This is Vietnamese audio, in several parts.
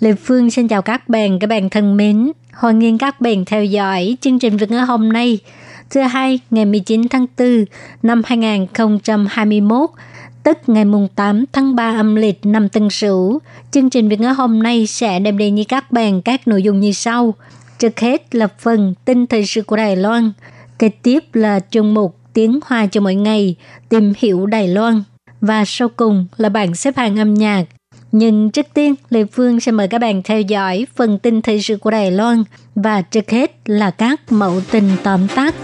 Lê Phương xin chào các bạn, các bạn thân mến. Hoan nghênh các bạn theo dõi chương trình Việt ngữ hôm nay, thứ hai ngày 19 tháng 4 năm 2021, tức ngày mùng 8 tháng 3 âm lịch năm Tân Sửu. Chương trình Việt ngữ hôm nay sẽ đem đến với các bạn các nội dung như sau. Trước hết là phần tin thời sự của Đài Loan, kế tiếp là chương mục tiếng Hoa cho mỗi ngày, tìm hiểu Đài Loan và sau cùng là bảng xếp hạng âm nhạc. Nhưng trước tiên, Lê Phương sẽ mời các bạn theo dõi phần tin thời sự của Đài Loan và trước hết là các mẫu tin tóm tắt.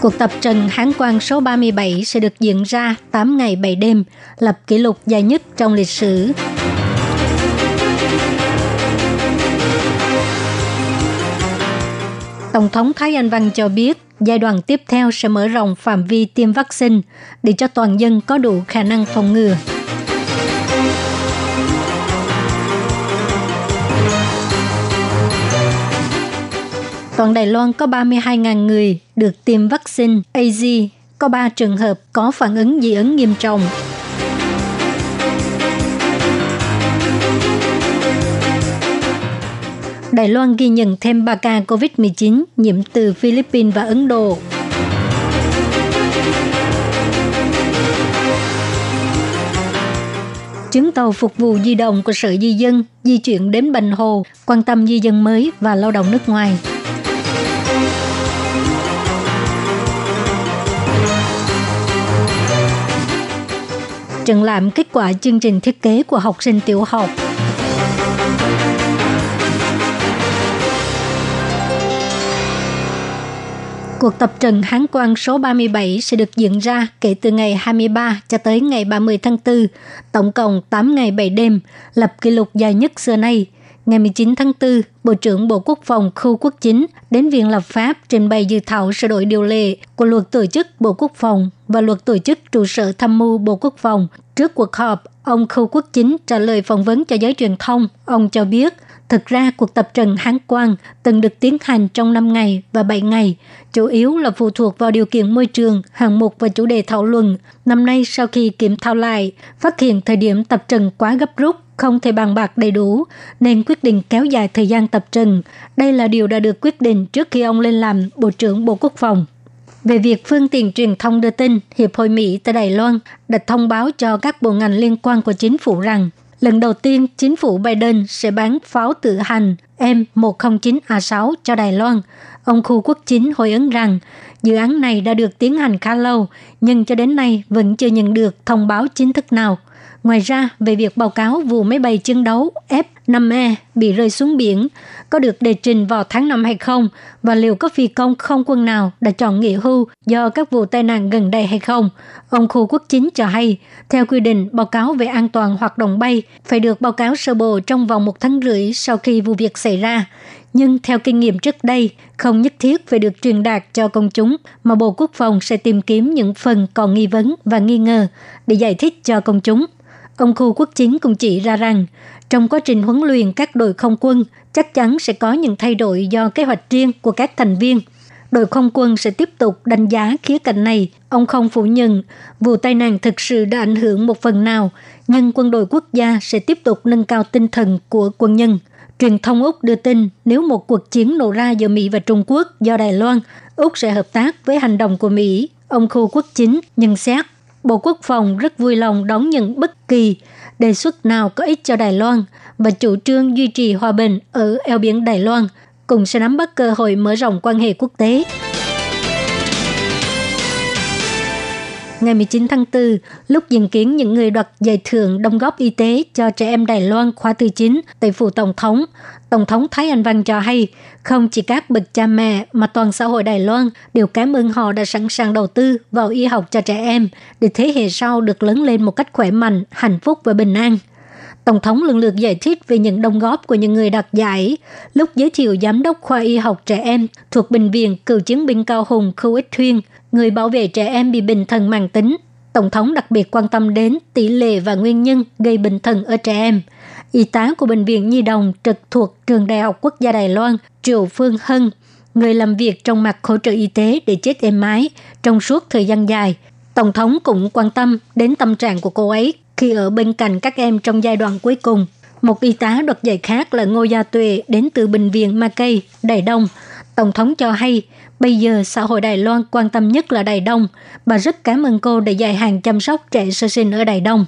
Cuộc tập trận Hán Quang số 37 sẽ được diễn ra 8 ngày 7 đêm, lập kỷ lục dài nhất trong lịch sử. Tổng thống Thái Anh Văn cho biết giai đoạn tiếp theo sẽ mở rộng phạm vi tiêm vaccine để cho toàn dân có đủ khả năng phòng ngừa. Toàn Đài Loan có 32.000 người được tiêm vaccine AZ, có 3 trường hợp có phản ứng dị ứng nghiêm trọng. Đài Loan ghi nhận thêm 3 ca COVID-19 nhiễm từ Philippines và Ấn Độ. Chuyến tàu phục vụ di động của Sở Di dân di chuyển đến Bành Hồ, quan tâm di dân mới và lao động nước ngoài. Triển Lạm kết quả chương trình thiết kế của học sinh tiểu học Cuộc tập trận Hán Quang số 37 sẽ được diễn ra kể từ ngày 23 cho tới ngày 30 tháng 4, tổng cộng 8 ngày 7 đêm, lập kỷ lục dài nhất xưa nay. Ngày 19 tháng 4, Bộ trưởng Bộ Quốc phòng Khu Quốc Chính đến Viện Lập pháp trình bày dự thảo sửa đổi điều lệ của luật tổ chức Bộ Quốc phòng và luật tổ chức trụ sở tham mưu Bộ Quốc phòng. Trước cuộc họp, ông Khu Quốc Chính trả lời phỏng vấn cho giới truyền thông. Ông cho biết – Thực ra, cuộc tập trận Hán Quang từng được tiến hành trong 5 ngày và 7 ngày, chủ yếu là phụ thuộc vào điều kiện môi trường, hạng mục và chủ đề thảo luận. Năm nay, sau khi kiểm thao lại, phát hiện thời điểm tập trận quá gấp rút, không thể bàn bạc đầy đủ, nên quyết định kéo dài thời gian tập trận. Đây là điều đã được quyết định trước khi ông lên làm Bộ trưởng Bộ Quốc phòng. Về việc phương tiện truyền thông đưa tin, Hiệp hội Mỹ tại Đài Loan đã thông báo cho các bộ ngành liên quan của chính phủ rằng Lần đầu tiên, chính phủ Biden sẽ bán pháo tự hành M109A6 cho Đài Loan. Ông Khu Quốc Chính hồi ứng rằng dự án này đã được tiến hành khá lâu, nhưng cho đến nay vẫn chưa nhận được thông báo chính thức nào. Ngoài ra, về việc báo cáo vụ máy bay chiến đấu F. F-5E bị rơi xuống biển có được đề trình vào tháng 5 hay không và liệu có phi công không quân nào đã chọn nghỉ hưu do các vụ tai nạn gần đây hay không. Ông Khu Quốc Chính cho hay, theo quy định, báo cáo về an toàn hoạt động bay phải được báo cáo sơ bộ trong vòng một tháng rưỡi sau khi vụ việc xảy ra. Nhưng theo kinh nghiệm trước đây, không nhất thiết phải được truyền đạt cho công chúng, mà Bộ Quốc phòng sẽ tìm kiếm những phần còn nghi vấn và nghi ngờ để giải thích cho công chúng. Ông Khu Quốc Chính cũng chỉ ra rằng, trong quá trình huấn luyện các đội không quân, chắc chắn sẽ có những thay đổi do kế hoạch riêng của các thành viên. Đội không quân sẽ tiếp tục đánh giá khía cạnh này. Ông không phủ nhận vụ tai nạn thực sự đã ảnh hưởng một phần nào, nhưng quân đội quốc gia sẽ tiếp tục nâng cao tinh thần của quân nhân. Truyền thông Úc đưa tin nếu một cuộc chiến nổ ra giữa Mỹ và Trung Quốc do Đài Loan, Úc sẽ hợp tác với hành động của Mỹ. Ông Khu Quốc Chính nhận xét Bộ Quốc phòng rất vui lòng đón nhận bất kỳ đề xuất nào có ích cho Đài Loan và chủ trương duy trì hòa bình ở eo biển Đài Loan, cùng sẽ nắm bắt cơ hội mở rộng quan hệ quốc tế. Ngày 19 tháng 4, lúc diễn kiến những người đoạt giải thưởng đóng góp y tế cho trẻ em Đài Loan khóa thứ 9 tại phủ Tổng thống, Tổng thống Thái Anh Văn cho hay, không chỉ các bậc cha mẹ mà toàn xã hội Đài Loan đều cảm ơn họ đã sẵn sàng đầu tư vào y học cho trẻ em để thế hệ sau được lớn lên một cách khỏe mạnh, hạnh phúc và bình an. Tổng thống lần lượt giải thích về những đóng góp của những người đạt giải lúc giới thiệu giám đốc khoa y học trẻ em thuộc Bệnh viện Cựu chiến binh Cao Hùng Khu Ích Thuyên, người bảo vệ trẻ em bị bệnh thần màng tính. Tổng thống đặc biệt quan tâm đến tỷ lệ và nguyên nhân gây bệnh thần ở trẻ em. Y tá của Bệnh viện Nhi Đồng trực thuộc Trường Đại học Quốc gia Đài Loan, Triệu Phương Hân, người làm việc trong mặt hỗ trợ y tế để chết êm ái trong suốt thời gian dài. Tổng thống cũng quan tâm đến tâm trạng của cô ấy khi ở bên cạnh các em trong giai đoạn cuối cùng. Một y tá đoạt giải khác là Ngô Gia Tuệ đến từ Bệnh viện Mackay, Đài Đông. Tổng thống cho hay, bây giờ xã hội Đài Loan quan tâm nhất là Đài Đông. Bà rất cảm ơn cô đã dạy hàng chăm sóc trẻ sơ sinh ở Đài Đông.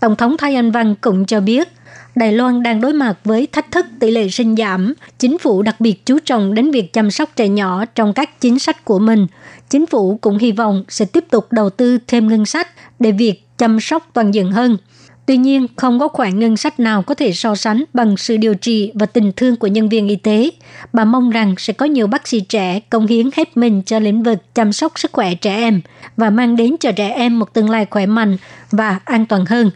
Tổng thống Thái Anh Văn cũng cho biết, Đài Loan đang đối mặt với thách thức tỷ lệ sinh giảm. Chính phủ đặc biệt chú trọng đến việc chăm sóc trẻ nhỏ trong các chính sách của mình. Chính phủ cũng hy vọng sẽ tiếp tục đầu tư thêm ngân sách để việc chăm sóc toàn diện hơn. Tuy nhiên, không có khoản ngân sách nào có thể so sánh bằng sự điều trị và tình thương của nhân viên y tế. Bà mong rằng sẽ có nhiều bác sĩ trẻ công hiến hết mình cho lĩnh vực chăm sóc sức khỏe trẻ em và mang đến cho trẻ em một tương lai khỏe mạnh và an toàn hơn.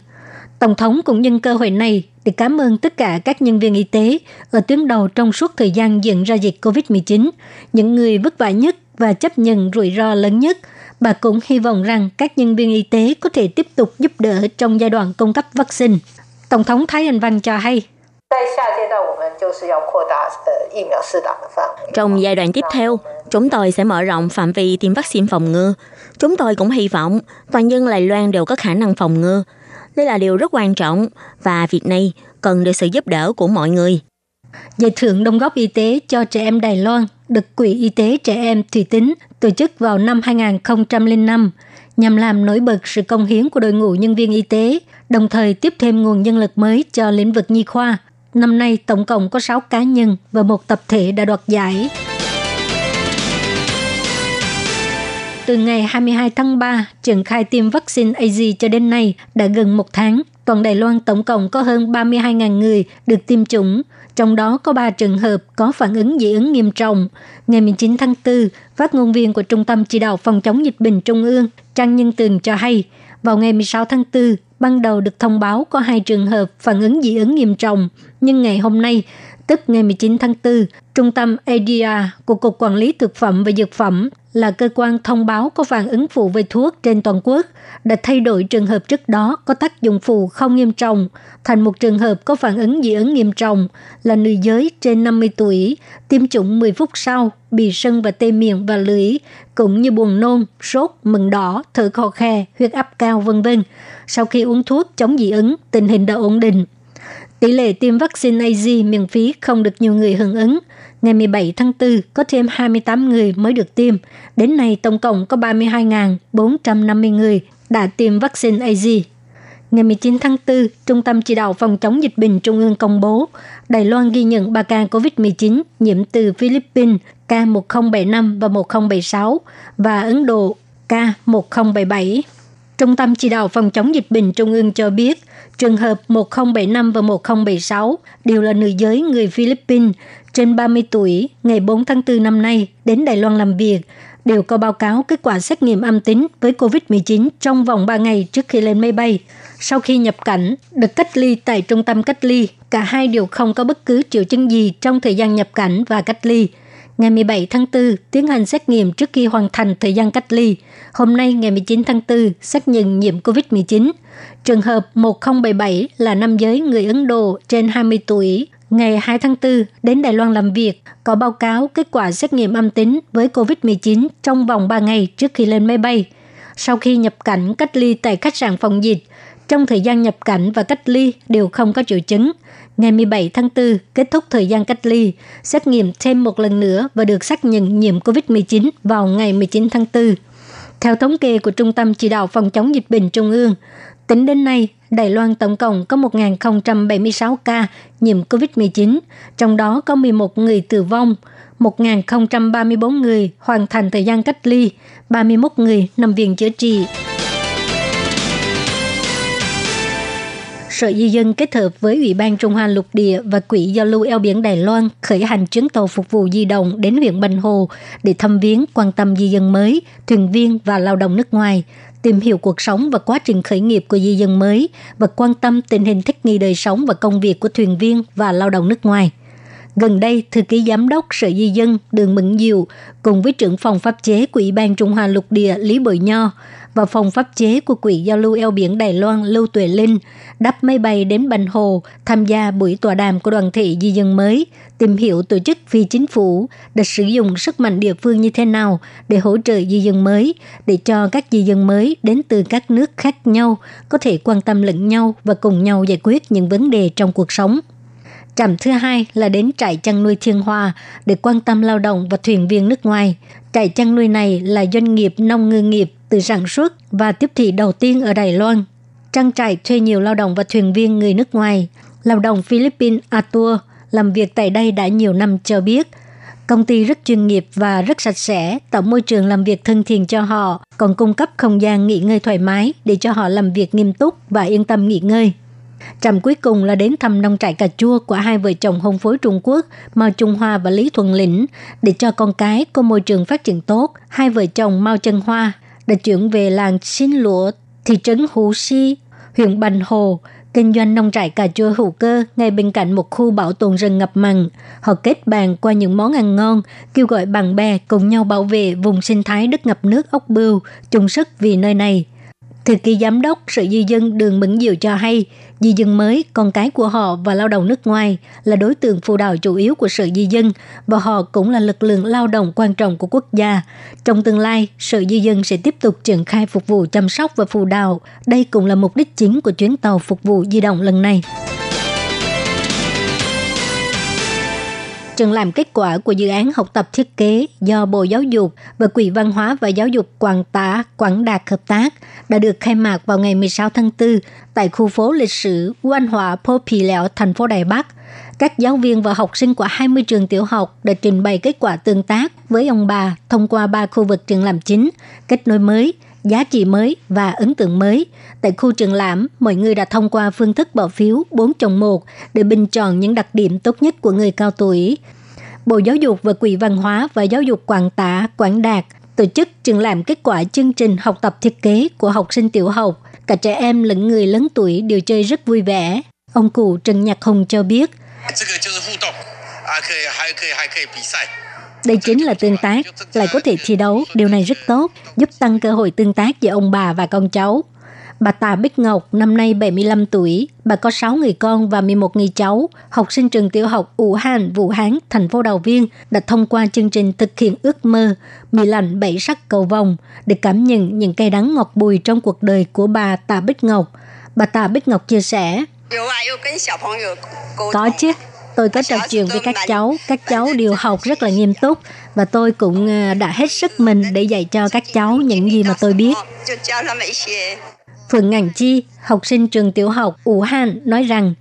Tổng thống cũng nhân cơ hội này để cảm ơn tất cả các nhân viên y tế ở tuyến đầu trong suốt thời gian diễn ra dịch COVID-19, những người vất vả nhất và chấp nhận rủi ro lớn nhất – Bà cũng hy vọng rằng các nhân viên y tế có thể tiếp tục giúp đỡ trong giai đoạn cung cấp vaccine. Tổng thống Thái Anh Văn cho hay. Trong giai đoạn tiếp theo, chúng tôi sẽ mở rộng phạm vi tiêm vaccine phòng ngừa. Chúng tôi cũng hy vọng toàn dân lài Loan đều có khả năng phòng ngừa. Đây là điều rất quan trọng và việc này cần được sự giúp đỡ của mọi người. Giải thưởng đóng góp y tế cho trẻ em Đài Loan được Quỹ Y tế Trẻ Em Thủy Tính tổ chức vào năm 2005 nhằm làm nổi bật sự công hiến của đội ngũ nhân viên y tế, đồng thời tiếp thêm nguồn nhân lực mới cho lĩnh vực nhi khoa. Năm nay, tổng cộng có 6 cá nhân và một tập thể đã đoạt giải. Từ ngày 22 tháng 3, triển khai tiêm vaccine AZ cho đến nay đã gần một tháng. Toàn Đài Loan tổng cộng có hơn 32.000 người được tiêm chủng, trong đó có 3 trường hợp có phản ứng dị ứng nghiêm trọng. Ngày 19 tháng 4, phát ngôn viên của Trung tâm Chỉ đạo Phòng chống dịch bệnh Trung ương Trang Nhân Tường cho hay, vào ngày 16 tháng 4, ban đầu được thông báo có hai trường hợp phản ứng dị ứng nghiêm trọng, nhưng ngày hôm nay, tức ngày 19 tháng 4, Trung tâm ADR của Cục Quản lý Thực phẩm và Dược phẩm là cơ quan thông báo có phản ứng phụ với thuốc trên toàn quốc, đã thay đổi trường hợp trước đó có tác dụng phụ không nghiêm trọng thành một trường hợp có phản ứng dị ứng nghiêm trọng là nữ giới trên 50 tuổi, tiêm chủng 10 phút sau, bị sưng và tê miệng và lưỡi, cũng như buồn nôn, sốt, mừng đỏ, thở khò khe, huyết áp cao vân vân. Sau khi uống thuốc chống dị ứng, tình hình đã ổn định. Tỷ lệ tiêm vaccine AZ miễn phí không được nhiều người hưởng ứng – ngày 17 tháng 4 có thêm 28 người mới được tiêm. Đến nay tổng cộng có 32.450 người đã tiêm vaccine AZ. Ngày 19 tháng 4, Trung tâm Chỉ đạo Phòng chống dịch bệnh Trung ương công bố Đài Loan ghi nhận 3 ca COVID-19 nhiễm từ Philippines K1075 và 1076 và Ấn Độ K1077. Trung tâm Chỉ đạo Phòng chống dịch bệnh Trung ương cho biết, trường hợp 1075 và 1076 đều là nữ giới người Philippines trên 30 tuổi ngày 4 tháng 4 năm nay đến Đài Loan làm việc đều có báo cáo kết quả xét nghiệm âm tính với COVID-19 trong vòng 3 ngày trước khi lên máy bay. Sau khi nhập cảnh, được cách ly tại trung tâm cách ly, cả hai đều không có bất cứ triệu chứng gì trong thời gian nhập cảnh và cách ly. Ngày 17 tháng 4, tiến hành xét nghiệm trước khi hoàn thành thời gian cách ly. Hôm nay, ngày 19 tháng 4, xác nhận nhiễm COVID-19. Trường hợp 1077 là nam giới người Ấn Độ trên 20 tuổi, ngày 2 tháng 4 đến Đài Loan làm việc, có báo cáo kết quả xét nghiệm âm tính với COVID-19 trong vòng 3 ngày trước khi lên máy bay. Sau khi nhập cảnh cách ly tại khách sạn phòng dịch, trong thời gian nhập cảnh và cách ly đều không có triệu chứng. Ngày 17 tháng 4 kết thúc thời gian cách ly, xét nghiệm thêm một lần nữa và được xác nhận nhiễm COVID-19 vào ngày 19 tháng 4. Theo thống kê của Trung tâm Chỉ đạo Phòng chống dịch bệnh Trung ương, tính đến nay, Đài Loan tổng cộng có 1.076 ca nhiễm COVID-19, trong đó có 11 người tử vong, 1.034 người hoàn thành thời gian cách ly, 31 người nằm viện chữa trị. Sở Di dân kết hợp với Ủy ban Trung Hoa Lục Địa và Quỹ Giao lưu eo biển Đài Loan khởi hành chuyến tàu phục vụ di động đến huyện bình Hồ để thăm viếng, quan tâm di dân mới, thuyền viên và lao động nước ngoài, tìm hiểu cuộc sống và quá trình khởi nghiệp của di dân mới và quan tâm tình hình thích nghi đời sống và công việc của thuyền viên và lao động nước ngoài. Gần đây, thư ký giám đốc Sở Di dân Đường Mẫn Diệu cùng với trưởng phòng pháp chế của Ủy ban Trung Hoa Lục Địa Lý Bội Nho và phòng pháp chế của Quỹ Giao lưu eo biển Đài Loan Lưu Tuệ Linh đắp máy bay đến Bành Hồ tham gia buổi tọa đàm của đoàn thị di dân mới, tìm hiểu tổ chức phi chính phủ đã sử dụng sức mạnh địa phương như thế nào để hỗ trợ di dân mới, để cho các di dân mới đến từ các nước khác nhau có thể quan tâm lẫn nhau và cùng nhau giải quyết những vấn đề trong cuộc sống. Trạm thứ hai là đến trại chăn nuôi Thiên Hoa để quan tâm lao động và thuyền viên nước ngoài. Trại chăn nuôi này là doanh nghiệp nông ngư nghiệp từ sản xuất và tiếp thị đầu tiên ở Đài Loan. Trang trại thuê nhiều lao động và thuyền viên người nước ngoài. Lao động Philippines Atua làm việc tại đây đã nhiều năm cho biết công ty rất chuyên nghiệp và rất sạch sẽ, tạo môi trường làm việc thân thiện cho họ, còn cung cấp không gian nghỉ ngơi thoải mái để cho họ làm việc nghiêm túc và yên tâm nghỉ ngơi. Trạm cuối cùng là đến thăm nông trại cà chua của hai vợ chồng hôn phối Trung Quốc, Mao Trung Hoa và Lý Thuận Lĩnh, để cho con cái có môi trường phát triển tốt. Hai vợ chồng Mao Trân Hoa đã chuyển về làng Xin Lũa, thị trấn Hú Si, huyện Bành Hồ, kinh doanh nông trại cà chua hữu cơ ngay bên cạnh một khu bảo tồn rừng ngập mặn. Họ kết bàn qua những món ăn ngon, kêu gọi bạn bè cùng nhau bảo vệ vùng sinh thái đất ngập nước ốc bươu, chung sức vì nơi này – Thư ký giám đốc Sở Di dân Đường Mẫn Diệu cho hay, di dân mới, con cái của họ và lao động nước ngoài là đối tượng phụ đạo chủ yếu của Sở Di dân và họ cũng là lực lượng lao động quan trọng của quốc gia. Trong tương lai, Sở Di dân sẽ tiếp tục triển khai phục vụ chăm sóc và phụ đạo. Đây cũng là mục đích chính của chuyến tàu phục vụ di động lần này. Triển lãm kết quả của dự án học tập thiết kế do Bộ Giáo dục và Quỹ Văn hóa và Giáo dục Quảng Tả, Quảng Đạt hợp tác đã được khai mạc vào ngày 16 tháng 4 tại khu phố lịch sử Quan Hòa Po Pì Lẹo, thành phố Đài Bắc. Các giáo viên và học sinh của 20 trường tiểu học đã trình bày kết quả tương tác với ông bà thông qua ba khu vực trường làm chính, kết nối mới, giá trị mới và ấn tượng mới. Tại khu triển lãm, mọi người đã thông qua phương thức bỏ phiếu 4 chọn 1 để bình chọn những đặc điểm tốt nhất của người cao tuổi. Bộ Giáo dục và Quỹ Văn hóa và Giáo dục Quảng Tả, Quảng Đạt tổ chức triển lãm kết quả chương trình học tập thiết kế của học sinh tiểu học. Cả trẻ em lẫn người lớn tuổi đều chơi rất vui vẻ. Ông cụ Trần Nhạc Hùng cho biết, đây chính là tương tác, lại có thể thi đấu, điều này rất tốt, giúp tăng cơ hội tương tác giữa ông bà và con cháu. Bà Tạ Bích Ngọc năm nay 75 tuổi, bà có 6 người con và 11 người cháu, học sinh trường tiểu học Vũ Hàn, Vũ Hán, thành phố Đào Viên đã thông qua chương trình thực hiện ước mơ mì lạnh bảy sắc cầu vòng để cảm nhận những cây đắng ngọt bùi trong cuộc đời của bà Tạ Bích Ngọc. Bà Tạ Bích Ngọc chia sẻ, Có chứ, tôi có trò chuyện với các cháu, các cháu đều học rất là nghiêm túc và tôi cũng à, đã hết sức mình để dạy cho các cháu những gì mà tôi biết. Phượng Ngành Chi, học sinh trường tiểu học Vũ Hàn nói rằng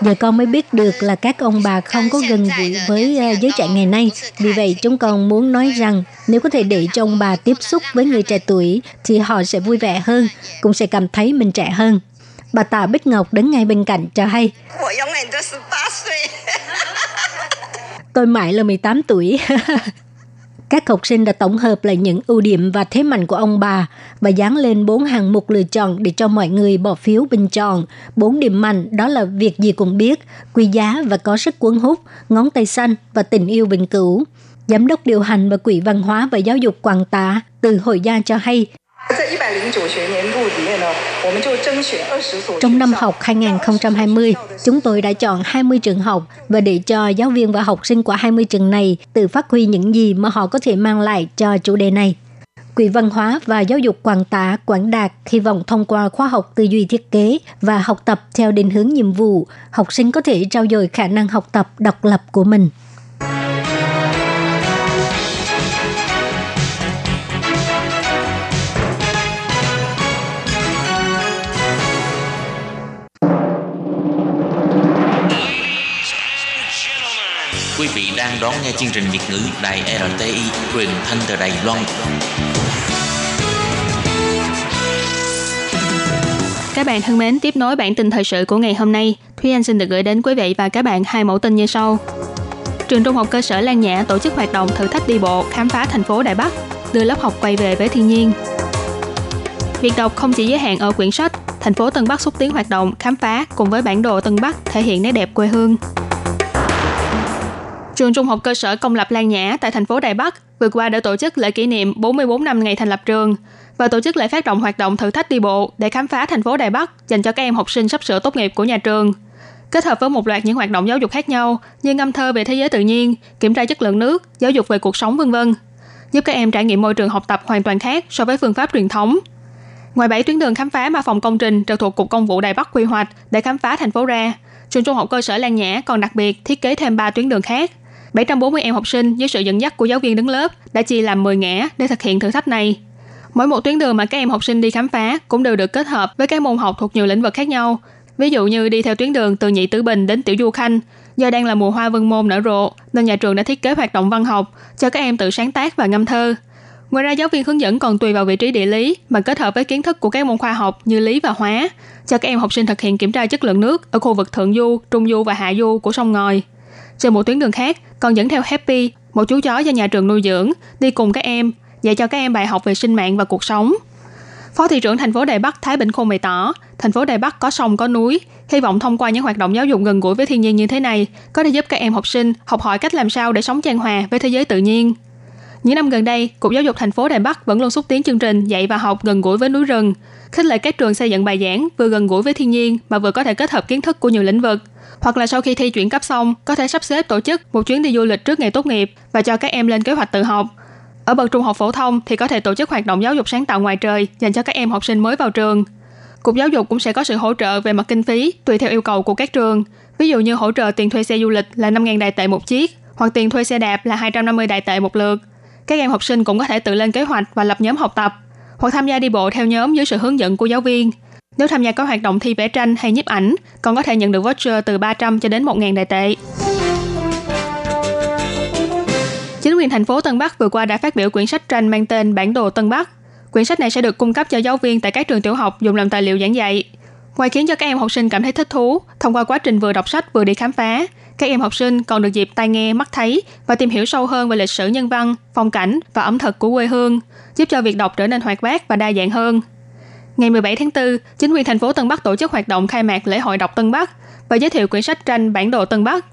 Giờ con mới biết được là các ông bà không có gần gũi với à, giới trẻ ngày nay. Vì vậy chúng con muốn nói rằng nếu có thể để cho ông bà tiếp xúc với người trẻ tuổi thì họ sẽ vui vẻ hơn, cũng sẽ cảm thấy mình trẻ hơn. Bà Tạ Bích Ngọc đứng ngay bên cạnh cho hay. Tôi mãi là 18 tuổi. Các học sinh đã tổng hợp lại những ưu điểm và thế mạnh của ông bà và dán lên bốn hạng mục lựa chọn để cho mọi người bỏ phiếu bình chọn. Bốn điểm mạnh đó là việc gì cũng biết, quý giá và có sức cuốn hút, ngón tay xanh và tình yêu vĩnh cửu. Giám đốc điều hành và Quỹ Văn hóa và Giáo dục Quảng Tả từ Hội gia cho hay, trong năm học 2020, chúng tôi đã chọn 20 trường học và để cho giáo viên và học sinh của 20 trường này tự phát huy những gì mà họ có thể mang lại cho chủ đề này. Quỹ Văn hóa và Giáo dục Quảng Tả, Quảng Đạt hy vọng thông qua khóa học tư duy thiết kế và học tập theo định hướng nhiệm vụ, học sinh có thể trao dồi khả năng học tập độc lập của mình. Đang đón nghe chương trình Việt ngữ Đài RTI truyền thanh từ Đài Loan. Các bạn thân mến, tiếp nối bản tin thời sự của ngày hôm nay, Thúy Anh xin được gửi đến quý vị và các bạn hai mẫu tin như sau. Trường Trung học cơ sở Lan Nhã tổ chức hoạt động thử thách đi bộ khám phá thành phố Đài Bắc, đưa lớp học quay về với thiên nhiên. Việc đọc không chỉ giới hạn ở quyển sách, thành phố Tân Bắc xúc tiến hoạt động khám phá cùng với bản đồ Tân Bắc thể hiện nét đẹp quê hương. Trường Trung học cơ sở công lập Lan Nhã tại thành phố Đài Bắc vừa qua đã tổ chức lễ kỷ niệm 44 năm ngày thành lập trường và tổ chức lễ phát động hoạt động thử thách đi bộ để khám phá thành phố Đài Bắc dành cho các em học sinh sắp sửa tốt nghiệp của nhà trường. Kết hợp với một loạt những hoạt động giáo dục khác nhau như ngâm thơ về thế giới tự nhiên, kiểm tra chất lượng nước, giáo dục về cuộc sống vân vân, giúp các em trải nghiệm môi trường học tập hoàn toàn khác so với phương pháp truyền thống. Ngoài 7 tuyến đường khám phá mà phòng công trình trực thuộc Cục Công vụ Đài Bắc quy hoạch để khám phá thành phố ra, trường trung học cơ sở Lan Nhã còn đặc biệt thiết kế thêm 3 tuyến đường khác. 740 em học sinh dưới sự dẫn dắt của giáo viên đứng lớp đã chia làm 10 ngã để thực hiện thử thách này. Mỗi một tuyến đường mà các em học sinh đi khám phá cũng đều được kết hợp với các môn học thuộc nhiều lĩnh vực khác nhau. Ví dụ như đi theo tuyến đường từ Nhị Tử Bình đến Tiểu Du Khanh, do đang là mùa hoa vân môn nở rộ nên nhà trường đã thiết kế hoạt động văn học cho các em tự sáng tác và ngâm thơ. Ngoài ra giáo viên hướng dẫn còn tùy vào vị trí địa lý mà kết hợp với kiến thức của các môn khoa học như lý và hóa, cho các em học sinh thực hiện kiểm tra chất lượng nước ở khu vực thượng du, trung du và hạ du của sông ngòi. Trên một tuyến đường khác, còn dẫn theo Happy, một chú chó do nhà trường nuôi dưỡng, đi cùng các em, dạy cho các em bài học về sinh mạng và cuộc sống. Phó thị trưởng thành phố Đài Bắc Thái Bình Khôn bày tỏ, thành phố Đài Bắc có sông có núi, hy vọng thông qua những hoạt động giáo dục gần gũi với thiên nhiên như thế này, có thể giúp các em học sinh học hỏi cách làm sao để sống chan hòa với thế giới tự nhiên. Những năm gần đây, Cục Giáo dục thành phố Đài Bắc vẫn luôn xúc tiến chương trình dạy và học gần gũi với núi rừng, khích lệ các trường xây dựng bài giảng vừa gần gũi với thiên nhiên mà vừa có thể kết hợp kiến thức của nhiều lĩnh vực. Hoặc là sau khi thi chuyển cấp xong, có thể sắp xếp tổ chức một chuyến đi du lịch trước ngày tốt nghiệp và cho các em lên kế hoạch tự học. Ở bậc trung học phổ thông thì có thể tổ chức hoạt động giáo dục sáng tạo ngoài trời dành cho các em học sinh mới vào trường. Cục Giáo dục cũng sẽ có sự hỗ trợ về mặt kinh phí tùy theo yêu cầu của các trường. Ví dụ như hỗ trợ tiền thuê xe du lịch là 5.000 đại tệ một chiếc, hoặc tiền thuê xe đạp là 250 đại tệ một lượt. Các em học sinh cũng có thể tự lên kế hoạch và lập nhóm học tập, hoặc tham gia đi bộ theo nhóm dưới sự hướng dẫn của giáo viên. Nếu tham gia các hoạt động thi vẽ tranh hay nhiếp ảnh, còn có thể nhận được voucher từ 300 cho đến 1.000 đại tệ. Chính quyền thành phố Tân Bắc vừa qua đã phát biểu quyển sách tranh mang tên Bản đồ Tân Bắc. Quyển sách này sẽ được cung cấp cho giáo viên tại các trường tiểu học dùng làm tài liệu giảng dạy. Ngoài khiến cho các em học sinh cảm thấy thích thú, thông qua quá trình vừa đọc sách vừa đi khám phá, các em học sinh còn được dịp tai nghe, mắt thấy và tìm hiểu sâu hơn về lịch sử nhân văn, phong cảnh và ẩm thực của quê hương, giúp cho việc đọc trở nên hoạt bát và đa dạng hơn. Ngày 17 tháng 4, chính quyền thành phố Tân Bắc tổ chức hoạt động khai mạc lễ hội đọc Tân Bắc và giới thiệu quyển sách tranh bản đồ Tân Bắc.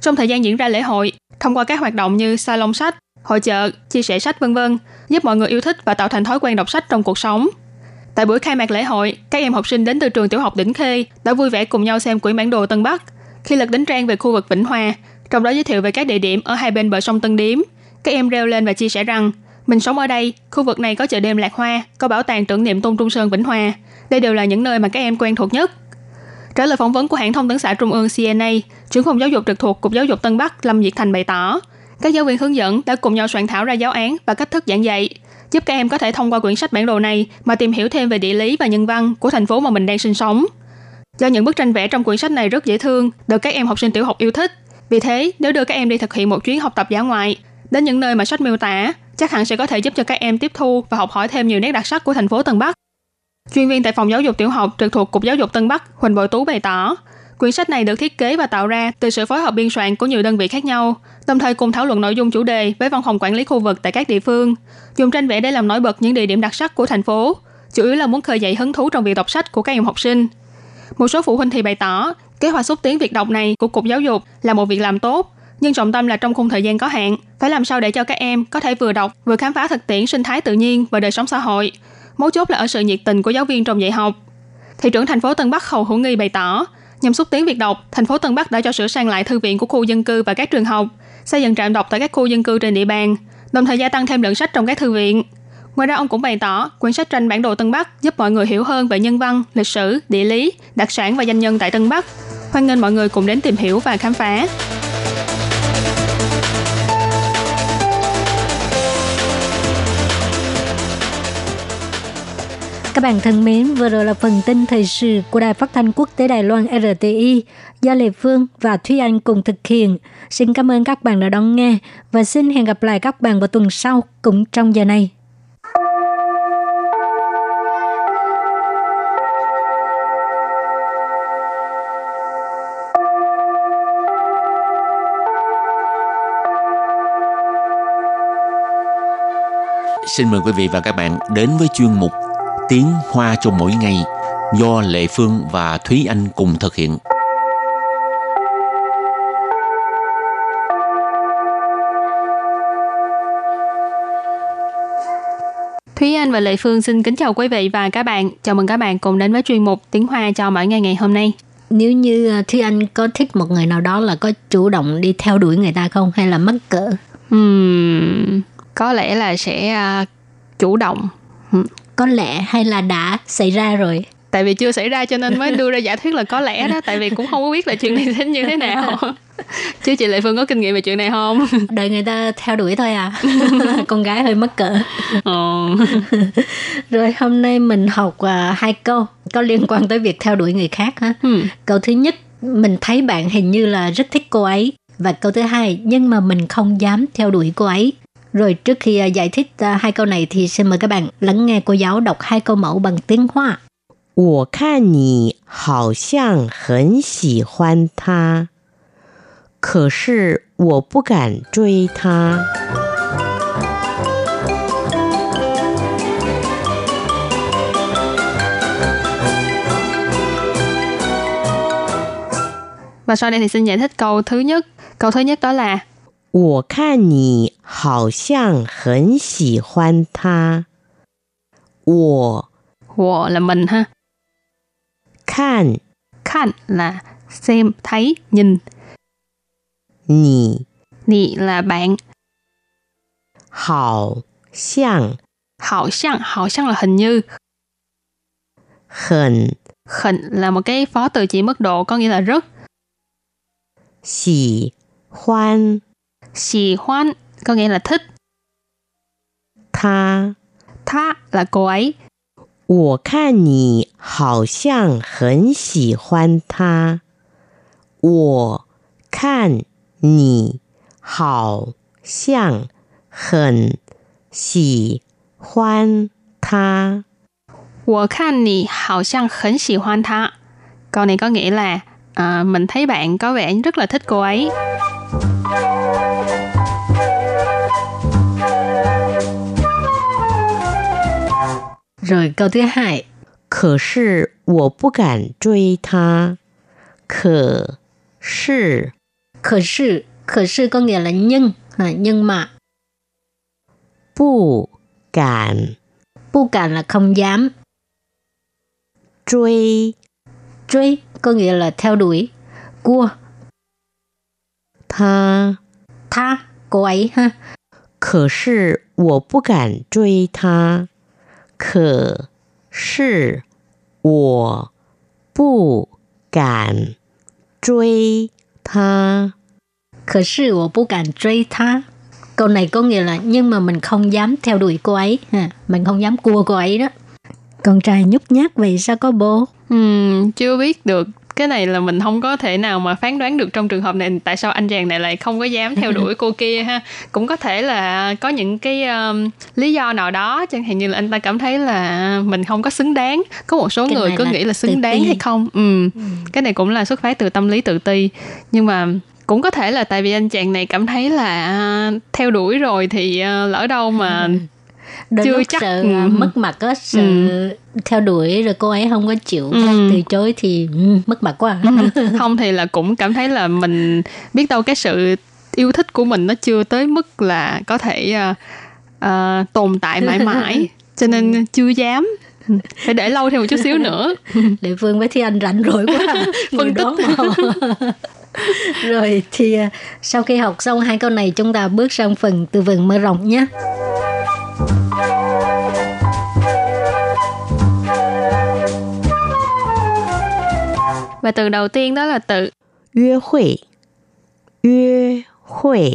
Trong thời gian diễn ra lễ hội, thông qua các hoạt động như salon sách, hội chợ, chia sẻ sách vân vân, giúp mọi người yêu thích và tạo thành thói quen đọc sách trong cuộc sống. Tại buổi khai mạc lễ hội, các em học sinh đến từ trường tiểu học Đỉnh Khê đã vui vẻ cùng nhau xem quyển bản đồ Tân Bắc. Khi lật đến trang về khu vực Vĩnh Hòa, trong đó giới thiệu về các địa điểm ở hai bên bờ sông Tân Điếm, các em reo lên và chia sẻ rằng mình sống ở đây, khu vực này có chợ đêm Lạc Hoa, có bảo tàng tưởng niệm Tôn Trung Sơn Vĩnh Hòa. Đây đều là những nơi mà các em quen thuộc nhất. Trả lời phỏng vấn của hãng thông tấn xã Trung ương CNA, trưởng phòng giáo dục trực thuộc Cục Giáo dục Tân Bắc Lâm Diệt Thành bày tỏ, các giáo viên hướng dẫn đã cùng nhau soạn thảo ra giáo án và cách thức giảng dạy, giúp các em có thể thông qua quyển sách bản đồ này mà tìm hiểu thêm về địa lý và nhân văn của thành phố mà mình đang sinh sống. Do những bức tranh vẽ trong quyển sách này rất dễ thương, được các em học sinh tiểu học yêu thích. Vì thế, nếu đưa các em đi thực hiện một chuyến học tập giả ngoại, đến những nơi mà sách miêu tả, chắc hẳn sẽ có thể giúp cho các em tiếp thu và học hỏi thêm nhiều nét đặc sắc của thành phố Tân Bắc. Chuyên viên tại phòng giáo dục tiểu học trực thuộc Cục Giáo dục Tân Bắc, Huỳnh Bội Tú bày tỏ, quyển sách này được thiết kế và tạo ra từ sự phối hợp biên soạn của nhiều đơn vị khác nhau, đồng thời cùng thảo luận nội dung chủ đề với văn phòng quản lý khu vực tại các địa phương, dùng tranh vẽ để làm nổi bật những địa điểm đặc sắc của thành phố, chủ yếu là muốn khơi dậy hứng thú trong việc đọc sách của các em học sinh. Một số phụ huynh thì bày tỏ, kế hoạch xúc tiến việc đọc này của Cục Giáo dục là một việc làm tốt, nhưng trọng tâm là trong khung thời gian có hạn, phải làm sao để cho các em có thể vừa đọc, vừa khám phá thực tiễn sinh thái tự nhiên và đời sống xã hội. Mấu chốt là ở sự nhiệt tình của giáo viên trong dạy học. Thị trưởng thành phố Tân Bắc Hầu Hữu Nghi bày tỏ, nhằm xúc tiến việc đọc, thành phố Tân Bắc đã cho sửa sang lại thư viện của khu dân cư và các trường học, xây dựng trạm đọc tại các khu dân cư trên địa bàn, đồng thời gia tăng thêm lượng sách trong các thư viện. Ngoài ra ông cũng bày tỏ, quyển sách tranh bản đồ Tân Bắc giúp mọi người hiểu hơn về nhân văn, lịch sử, địa lý, đặc sản và danh nhân tại Tân Bắc. Hoan nghênh mọi người cùng đến tìm hiểu và khám phá. Các bạn thân mến, vừa rồi là phần tin thời sự của Đài Phát thanh Quốc tế Đài Loan RTI do Lê Phương và Thúy Anh cùng thực hiện. Xin cảm ơn các bạn đã đón nghe và xin hẹn gặp lại các bạn vào tuần sau cũng trong giờ này. Xin mời quý vị và các bạn đến với chuyên mục Tiếng Hoa cho mỗi ngày do Lệ Phương và Thúy Anh cùng thực hiện. Thúy Anh và Lệ Phương xin kính chào quý vị và các bạn. Chào mừng các bạn cùng đến với chuyên mục Tiếng Hoa cho mỗi ngày ngày hôm nay. Nếu như à, Thúy Anh có thích một người nào đó là có chủ động đi theo đuổi người ta không hay là mắc cỡ? Uhm, có lẽ là sẽ uh, chủ động. Có lẽ hay là đã xảy ra rồi? Tại vì chưa xảy ra cho nên mới đưa ra giả thuyết là có lẽ đó. Tại vì cũng không có biết là chuyện này sẽ như thế nào. chứ chị Lệ Phương có kinh nghiệm về chuyện này không? Đợi người ta theo đuổi thôi à. Con gái hơi mắc cỡ. Ờ. Rồi hôm nay mình học uh, hai câu có liên quan tới việc theo đuổi người khác ha. Ừ. Câu thứ nhất, mình thấy bạn hình như là rất thích cô ấy. Và câu thứ hai, nhưng mà mình không dám theo đuổi cô ấy. Rồi trước khi uh, giải thích uh, hai câu này thì xin mời các bạn lắng nghe cô giáo đọc hai câu mẫu bằng tiếng Hoa. 我看你好像很喜欢他，可是我不敢追他。 Và sau đây thì xin giải thích câu thứ nhất. Câu thứ nhất đó là 我看你好像很喜欢他，我 Wo là mình ha. 看 Kan là xem, thấy, nhìn. 你 Nì là bạn. 好像 Hảo xăng, hảo xăng là hình như. 很 Hình là một cái phó từ chỉ mức độ có nghĩa là rất. 喜欢 Xì hoan có nghĩa là thích. 他。 Tha là cô ấy. 我看你好像很喜欢他，我看你好像很喜欢他。 Wo kan ni hào sang hẳn xì hoan tha. Câu này có nghĩa là à, mình thấy bạn có vẻ rất là thích cô ấy. Rồi câu thứ hai, 可是我不敢追他，可是 khờ sự, khờ sự có nghĩa là nhưng, à, nhưng mà 不敢 bu cản là không dám, 追 truy có nghĩa là theo đuổi, cua, 他。 tha, cô ấy ha. 可是我不敢追他， 可是我不敢追他。 Khờ sự wo bu cản truy tha. Câu này có nghĩa là nhưng mà mình không dám theo đuổi cô ấy, ha. mình không dám cua cô ấy đó. Con trai nhút nhát vậy sao có bố? Ừm, chưa biết được. cái này là mình không có thể nào mà phán đoán được trong trường hợp này tại sao anh chàng này lại không có dám theo đuổi cô kia ha. Cũng có thể là có những cái um, lý do nào đó chẳng hạn như là anh ta cảm thấy là mình không có xứng đáng. Có một số Cái người cứ nghĩ là xứng đáng ti. hay không. Ừ. Cái này cũng là xuất phát từ tâm lý tự ti. Nhưng mà cũng có thể là tại vì anh chàng này cảm thấy là à, theo đuổi rồi thì à, lỡ đâu mà Đôi Chưa lúc chắc. sợ Ừ. mất mặt á, sợ theo đuổi rồi cô ấy không có chịu Ừ. từ chối thì ừ, mất mặt quá. không thì là cũng cảm thấy là mình biết đâu cái sự yêu thích của mình nó chưa tới mức là có thể à, à, tồn tại mãi mãi cho nên chưa dám phải để lâu thêm một chút xíu nữa Lệ Phương với Thi Anh rảnh rỗi quá phân mà. rồi thì à, sau khi học xong hai câu này chúng ta bước sang phần từ vựng mở rộng nhé và từ đầu tiên đó là từ 约会，约会，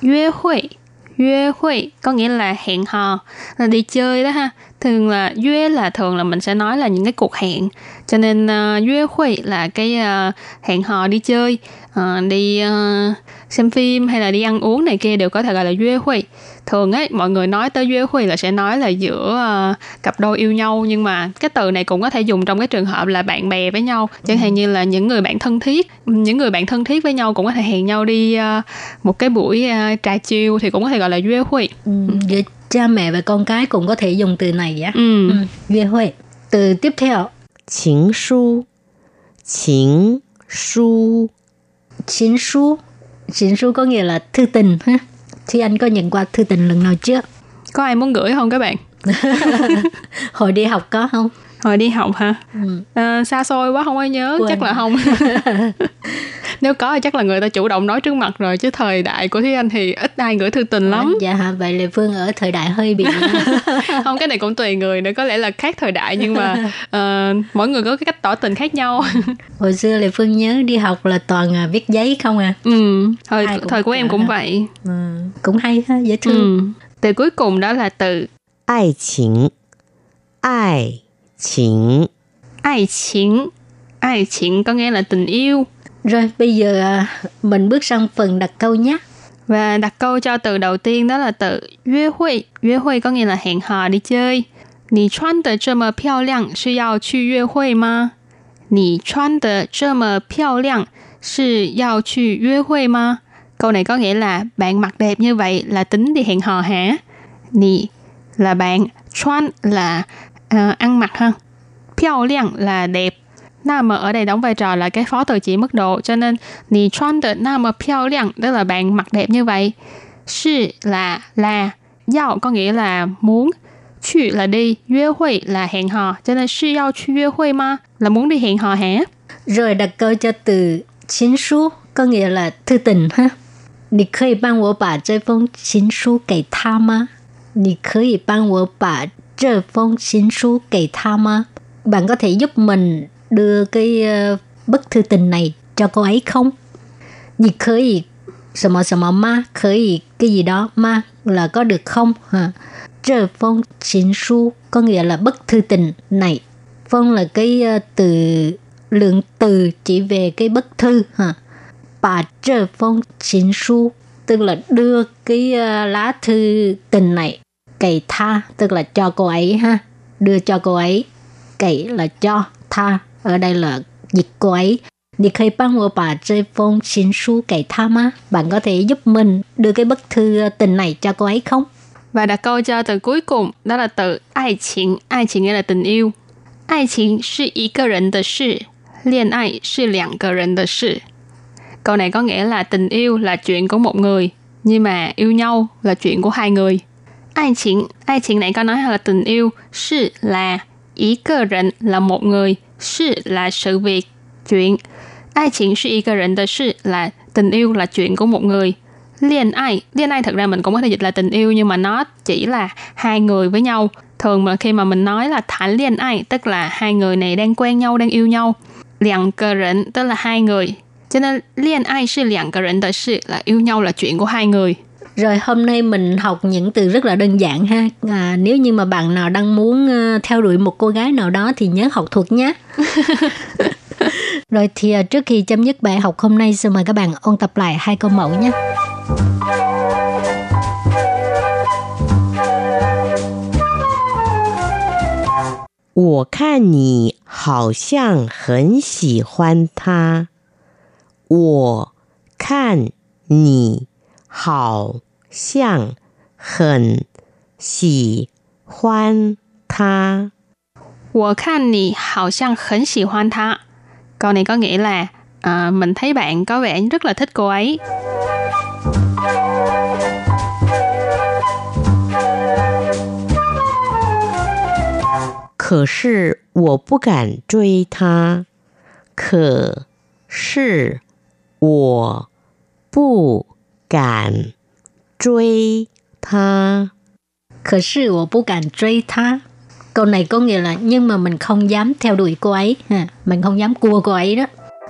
约会约会có nghĩa là hẹn hò là đi chơi đó ha thường là约là thường là mình sẽ nói là những cái cuộc hẹn cho nên uh, 约会 là cái uh, hẹn hò đi chơi Ờ, đi ờ, xem phim hay là đi ăn uống này kia đều có thể gọi là 约会 thường ấy mọi người nói tới duyê huy là sẽ nói là giữa uh, cặp đôi yêu nhau nhưng mà cái từ này cũng có thể dùng trong cái trường hợp là bạn bè với nhau. Chẳng ừ. hạn như là những người bạn thân thiết những người bạn thân thiết với nhau cũng có thể hẹn nhau đi uh, một cái buổi uh, trà chiều thì cũng có thể gọi là duyê huy ừ, ừ. cha mẹ và con cái cũng có thể dùng từ này vậy ừ. ừ huy từ tiếp theo. Chính su. Chính su. Chính su. Chính su có nghĩa là thư tình ha. Thì anh có nhận qua thư tình lần nào chưa? Có ai muốn gửi không các bạn? Hồi đi học có không? hồi đi học hả? Ừ. à, xa xôi quá không ai nhớ. Quên. chắc là không. Nếu có thì chắc là người ta chủ động nói trước mặt rồi chứ thời đại của thúy anh thì ít ai gửi thư tình dạ, lắm. dạ hả vậy là phương ở thời đại hơi bị không cái này cũng tùy người nữa. Có lẽ là khác thời đại nhưng mà uh, mỗi người có cái cách tỏ tình khác nhau. Hồi xưa là phương nhớ đi học là toàn à, viết giấy không à? Ừ thời thời của em cũng vậy. Ừ. cũng hay ha dễ thương. Ừ. từ cuối cùng đó là từ ai 情爱情， ai chính ai chính có nghĩa là tình yêu Rồi bây giờ à, mình bước sang phần đặt câu nhé. và đặt câu cho từ đầu tiên đó là từ 约会约会 có nghĩa là hẹn hò đi chơi 你穿的这么漂亮是要去约会吗？你穿的这么漂亮是要去约会吗？Câu này có nghĩa là bạn mặc đẹp như vậy là tính đi hẹn hò hả? Nì là bạn, chuan là à, ăn mặc ha. Piao liang là đẹp. Na mà ở đây đóng vai trò là cái phó từ chỉ mức độ cho nên nì chuan de na mà piao liang tức là bạn mặc đẹp như vậy. Sư là là Yao có nghĩa là muốn Chu là đi, yue hui là hẹn hò Cho nên sư yao chu yue hui ma Là muốn đi hẹn hò hả? Rồi đặt câu cho từ chính书 có nghĩa là thư tình ha. 你可以帮我把这封情书给他吗？你可以帮我把 这封情书给他吗？Bạn có thể giúp mình đưa cái ờ, bức thư tình này cho cô ấy không? 你可以什么什么吗？可以 cái gì đó ma là có được không? Ha. 这封情书 có nghĩa là bức thư tình này. Phong là cái ờ, từ lượng từ chỉ về cái bức thư ha. Bà trơ phong chính su tức là đưa cái ờ, lá thư tình này cày tha tức là cho cô ấy ha đưa cho cô ấy cày là cho tha ở đây là dịch cô ấy Đi khơi帮我把这封情书给他吗? Bạn có thể giúp mình đưa cái bức thư tình này cho cô ấy không? Và đặt câu cho từ cuối cùng đó là từ ai情. Ai情 nghĩa là tình yêu. Ai情是一个人的事，恋爱是两个人的事。Câu này có nghĩa là tình yêu là chuyện của một người, nhưng mà yêu nhau là chuyện của hai người. Ai情, ai情này có nói là tình yêu, sự là ý cơ rỉnh là một người, sự là sự việc, chuyện. Ai情是一个人的事 là tình yêu là chuyện của một người. Liên ai, liên ai thật ra mình cũng có thể dịch là tình yêu nhưng mà nó chỉ là hai người với nhau. Thường mà khi mà mình nói là thản liên ai tức là hai người này đang quen nhau, đang yêu nhau. Liang cơ rỉnh tức là hai người. Cho nên liên ai là liang cơ rỉnh 的事 là yêu nhau là chuyện của hai người. Rồi hôm nay mình học những từ rất là đơn giản ha. À, nếu như mà bạn nào đang muốn ờ, theo đuổi một cô gái nào đó thì nhớ học thuộc nhé. Rồi thì ờ, trước khi chấm dứt bài học hôm nay xin mời các bạn ôn tập lại hai câu mẫu nhé. 我看你好像很喜欢他。我看你好 像很喜欢他。我看你好像很喜欢他. Câu này có nghĩa là à, mình thấy bạn có vẻ rất là thích cô ấy. 可是我不敢追他。可是我不敢 追他。 Khờ sư wo bu敢truy tha. Câu này có nghĩa là nhưng mà mình không dám theo đuổi cô ấy. Ha. Mình không dám cua cô ấy đó.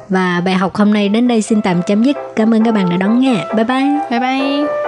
Và bài học hôm nay đến đây xin tạm chấm dứt. Cảm ơn các bạn đã đón nghe. Bye bye. Bye bye.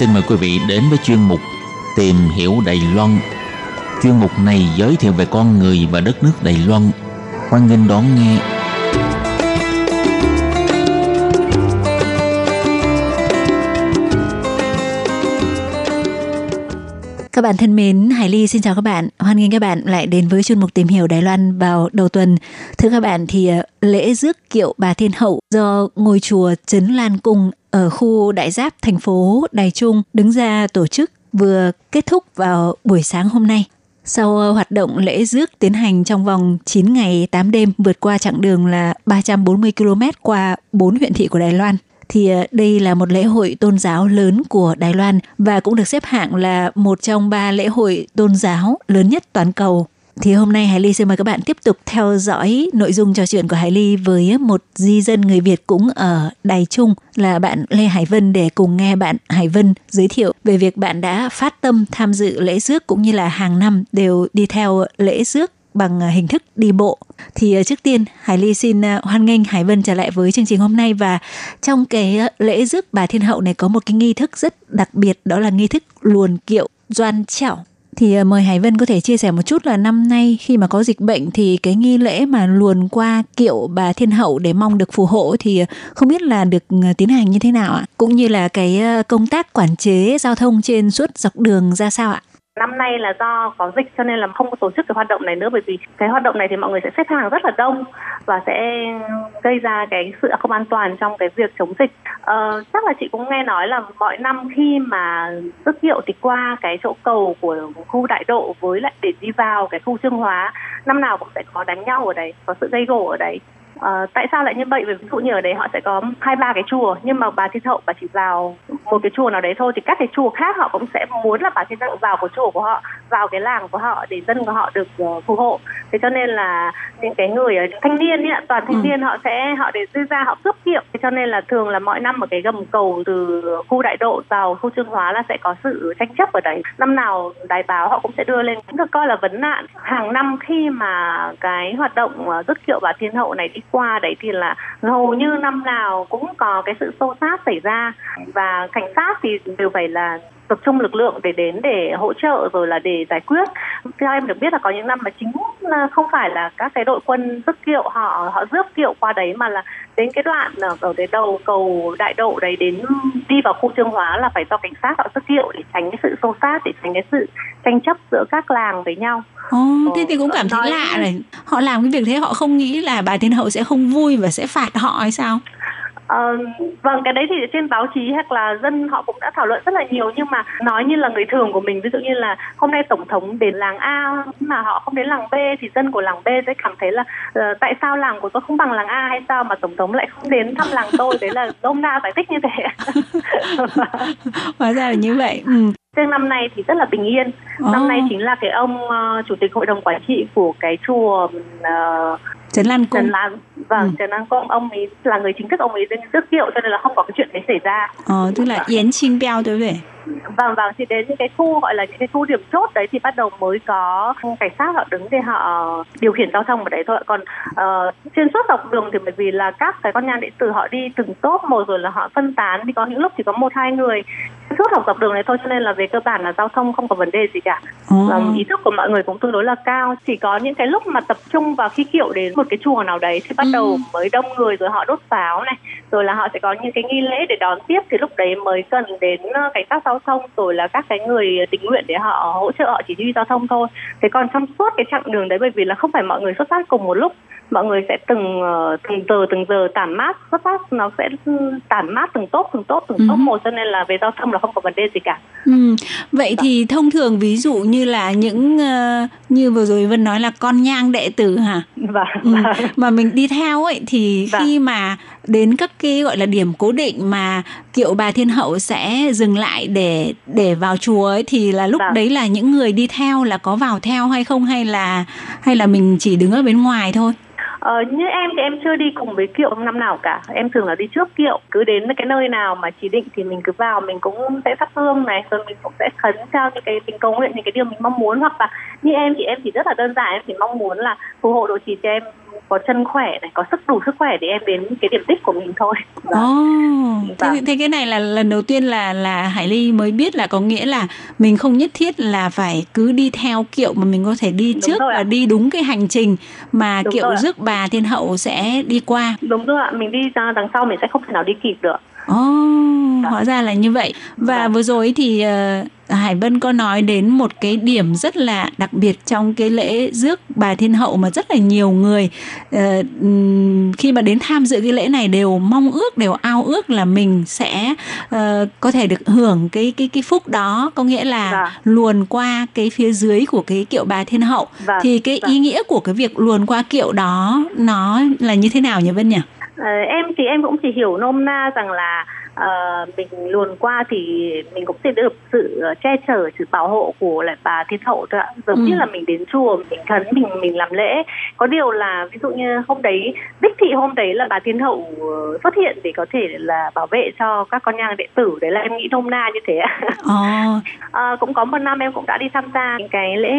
Xin mời quý vị đến với chuyên mục Tìm hiểu Đài Loan. Chuyên mục này giới thiệu về con người và đất nước Đài Loan. Hoan nghênh đón nghe. Bạn thân mến, Hải Ly xin chào các bạn. Hoan nghênh các bạn lại đến với chuyên mục tìm hiểu Đài Loan vào đầu tuần. Thưa các bạn thì ờ, lễ rước kiệu bà Thiên Hậu do ngôi chùa Trấn Lan Cung ở khu Đại Giáp thành phố Đài Trung đứng ra tổ chức vừa kết thúc vào buổi sáng hôm nay. Sau hoạt động lễ rước tiến hành trong vòng 9 ngày 8 đêm vượt qua chặng đường là 340 km qua 4 huyện thị của Đài Loan thì ờ, đây là một lễ hội tôn giáo lớn của Đài Loan và cũng được xếp hạng là một trong ba lễ hội tôn giáo lớn nhất toàn cầu. Thì hôm nay Hải Ly xin mời các bạn tiếp tục theo dõi nội dung trò chuyện của Hải Ly với một di dân người Việt cũng ở Đài Trung là bạn Lê Hải Vân để cùng nghe bạn Hải Vân giới thiệu về việc bạn đã phát tâm tham dự lễ rước cũng như là hàng năm đều đi theo lễ rước bằng à, hình thức đi bộ. Thì à, trước tiên, Hải Ly xin à, hoan nghênh Hải Vân trở lại với chương trình hôm nay và trong cái lễ rước bà Thiên Hậu này có một cái nghi thức rất đặc biệt, đó là nghi thức luồn kiệu doan chảo thì mời Hải Vân có thể chia sẻ một chút là năm nay khi mà có dịch bệnh thì cái nghi lễ mà luồn qua kiệu bà Thiên Hậu để mong được phù hộ thì không biết là được tiến hành như thế nào ạ? Cũng như là cái công tác quản chế giao thông trên suốt dọc đường ra sao ạ? Năm nay là do có dịch cho nên là không có tổ chức cái hoạt động này nữa bởi vì cái hoạt động này thì mọi người sẽ xếp hàng rất là đông và sẽ gây ra cái sự không an toàn trong cái việc chống dịch. Ờ, chắc là chị cũng nghe nói là mọi năm khi mà rước kiệu thì qua cái chỗ cầu của khu đại độ với lại để đi vào cái khu trương hóa năm nào cũng sẽ có đánh nhau ở đấy có sự gây gổ ở đấy. À, tại sao lại như vậy? Vì ví dụ như ở đấy họ sẽ có hai ba cái chùa nhưng mà bà thiên hậu bà chỉ vào một cái chùa nào đấy thôi thì các cái chùa khác họ cũng sẽ muốn là bà thiên hậu vào của chùa của họ vào cái làng của họ để dân của họ được uh, phù hộ thế cho nên là những cái người ở thanh niên ấy, toàn thanh ừ. niên họ sẽ họ để đưa ra họ cướp kiệu thế cho nên là thường là mọi năm ở cái gầm cầu từ khu đại độ vào khu trương hóa là sẽ có sự tranh chấp ở đấy năm nào đài báo họ cũng sẽ đưa lên cũng được coi là vấn nạn hàng năm khi mà cái hoạt động uh, rước kiệu bà thiên hậu này đi qua đấy thì là hầu như năm nào cũng có cái sự xô xát xảy ra. Và cảnh sát thì đều phải là tập trung lực lượng để đến để hỗ trợ rồi là để giải quyết. Theo em được biết là có những năm mà chính không phải là các cái đội quân rước kiệu họ họ rước kiệu qua đấy mà là đến cái đoạn ở cái đầu cầu đại độ đấy đến đi vào khu trương hóa là phải do cảnh sát họ rước kiệu để tránh cái sự xô xát để tránh cái sự tranh chấp giữa các làng với nhau. Ồ, oh, thế thì cũng cảm thấy lạ này. Họ làm cái việc thế họ không nghĩ là bà thiên hậu sẽ không vui và sẽ phạt họ hay sao Uh, vâng cái đấy thì trên báo chí hoặc là dân họ cũng đã thảo luận rất là nhiều nhưng mà nói như là người thường của mình ví dụ như là hôm nay tổng thống đến làng A mà họ không đến làng B thì dân của làng B sẽ cảm thấy là uh, tại sao làng của tôi không bằng làng A hay sao mà tổng thống lại không đến thăm làng tôi đấy là đông na giải thích như thế hóa ra là như vậy ừ. Riêng năm nay thì rất là bình yên. Oh. Năm nay chính là cái ông uh, chủ tịch hội đồng quản trị của cái chùa uh, Trấn Lan Cung. Trấn Lan, vâng, ừ. Trấn Lan Cung ông ấy là người chính thức ông ấy đến tước kiệu cho nên là không có cái chuyện đấy xảy ra. Ờ, tức là Yến Trinh Biao đúng không? Vâng, vâng, thì đến những cái khu gọi là những cái khu điểm chốt đấy thì bắt đầu mới có cảnh sát họ đứng để họ điều khiển giao thông ở đấy thôi. Còn uh, trên suốt dọc đường thì bởi vì là các cái con nhang điện tử họ đi từng tốt một rồi là họ phân tán thì có những lúc chỉ có một hai người suốt học dọc đường này thôi cho nên là về cơ bản là giao thông không có vấn đề gì cả và ý thức của mọi người cũng tương đối là cao chỉ có những cái lúc mà tập trung vào khi kiệu đến một cái chùa nào đấy thì bắt ừ. đầu mới đông người rồi họ đốt pháo này rồi là họ sẽ có những cái nghi lễ để đón tiếp thì lúc đấy mới cần đến ờ, cảnh sát giao thông rồi là các cái người tình nguyện để họ hỗ trợ họ chỉ huy giao thông thôi thế còn trong suốt cái chặng đường đấy bởi vì là không phải mọi người xuất phát cùng một lúc mọi người sẽ từng ờ, từng giờ từng giờ tản mát xuất phát nó sẽ tản mát từng tốt từng tốt từng tốt ừ. một cho nên là về giao thông là không có vấn đề gì cả. Ừ. Vậy thì thông thường ví dụ như là những uh, như vừa rồi Vân nói là con nhang đệ tử hả? Vâng. Ừ. Mà mình đi theo ấy thì vâng. khi mà đến các cái gọi là điểm cố định mà kiệu bà thiên hậu sẽ dừng lại để để vào chùa ấy thì là lúc Vâng. đấy là những người đi theo là có vào theo hay không hay là hay là mình chỉ đứng ở bên ngoài thôi Ờ, như em thì em chưa đi cùng với kiệu năm nào cả. Em thường là đi trước kiệu cứ đến cái nơi nào mà chỉ định thì mình cứ vào mình cũng sẽ thắp hương này rồi mình cũng sẽ khấn theo những cái mình cầu nguyện những cái điều mình mong muốn. Hoặc là như em thì em chỉ rất là đơn giản em chỉ mong muốn là phù hộ độ trì cho em có chân khỏe này có sức đủ sức khỏe để em đến cái điểm đích của mình thôi. Ồ, thế, Vâng. thế cái này là lần đầu tiên là là Hải Ly mới biết là có nghĩa là mình không nhất thiết là phải cứ đi theo kiệu mà mình có thể đi Đúng trước và đi đúng cái hành trình mà Đúng kiệu rước bà thiên hậu sẽ đi qua. đúng rồi ạ mình đi ra đằng sau mình sẽ không thể nào đi kịp được Ồ, hóa ra là như vậy. Và Vâng. vừa rồi thì ờ, Hải Vân có nói đến một cái điểm rất là đặc biệt trong cái lễ rước bà Thiên Hậu mà rất là nhiều người ừm, khi mà đến tham dự cái lễ này đều mong ước, đều ao ước là mình sẽ ờ, có thể được hưởng cái cái cái phúc đó, có nghĩa là Vâng. luồn qua cái phía dưới của cái kiệu bà Thiên Hậu. Vâng, Thì cái ý nghĩa của cái việc luồn qua kiệu đó nó là như thế nào nhỉ Vân nhỉ? Ờ, em thì em cũng chỉ hiểu nôm na rằng là ờ, mình luồn qua thì mình cũng sẽ được sự ờ, che chở sự bảo hộ của lại bà thiên hậu thôi ạ. Giống Ừ. như là mình đến chùa mình khấn mình mình làm lễ. Có điều là ví dụ như hôm đấy đích thị hôm đấy là bà thiên hậu xuất hiện để có thể là bảo vệ cho các con nhang đệ tử. Đấy là em nghĩ nôm na như thế ạ. Ồ, Ờ, cũng có một năm em cũng đã đi tham gia cái lễ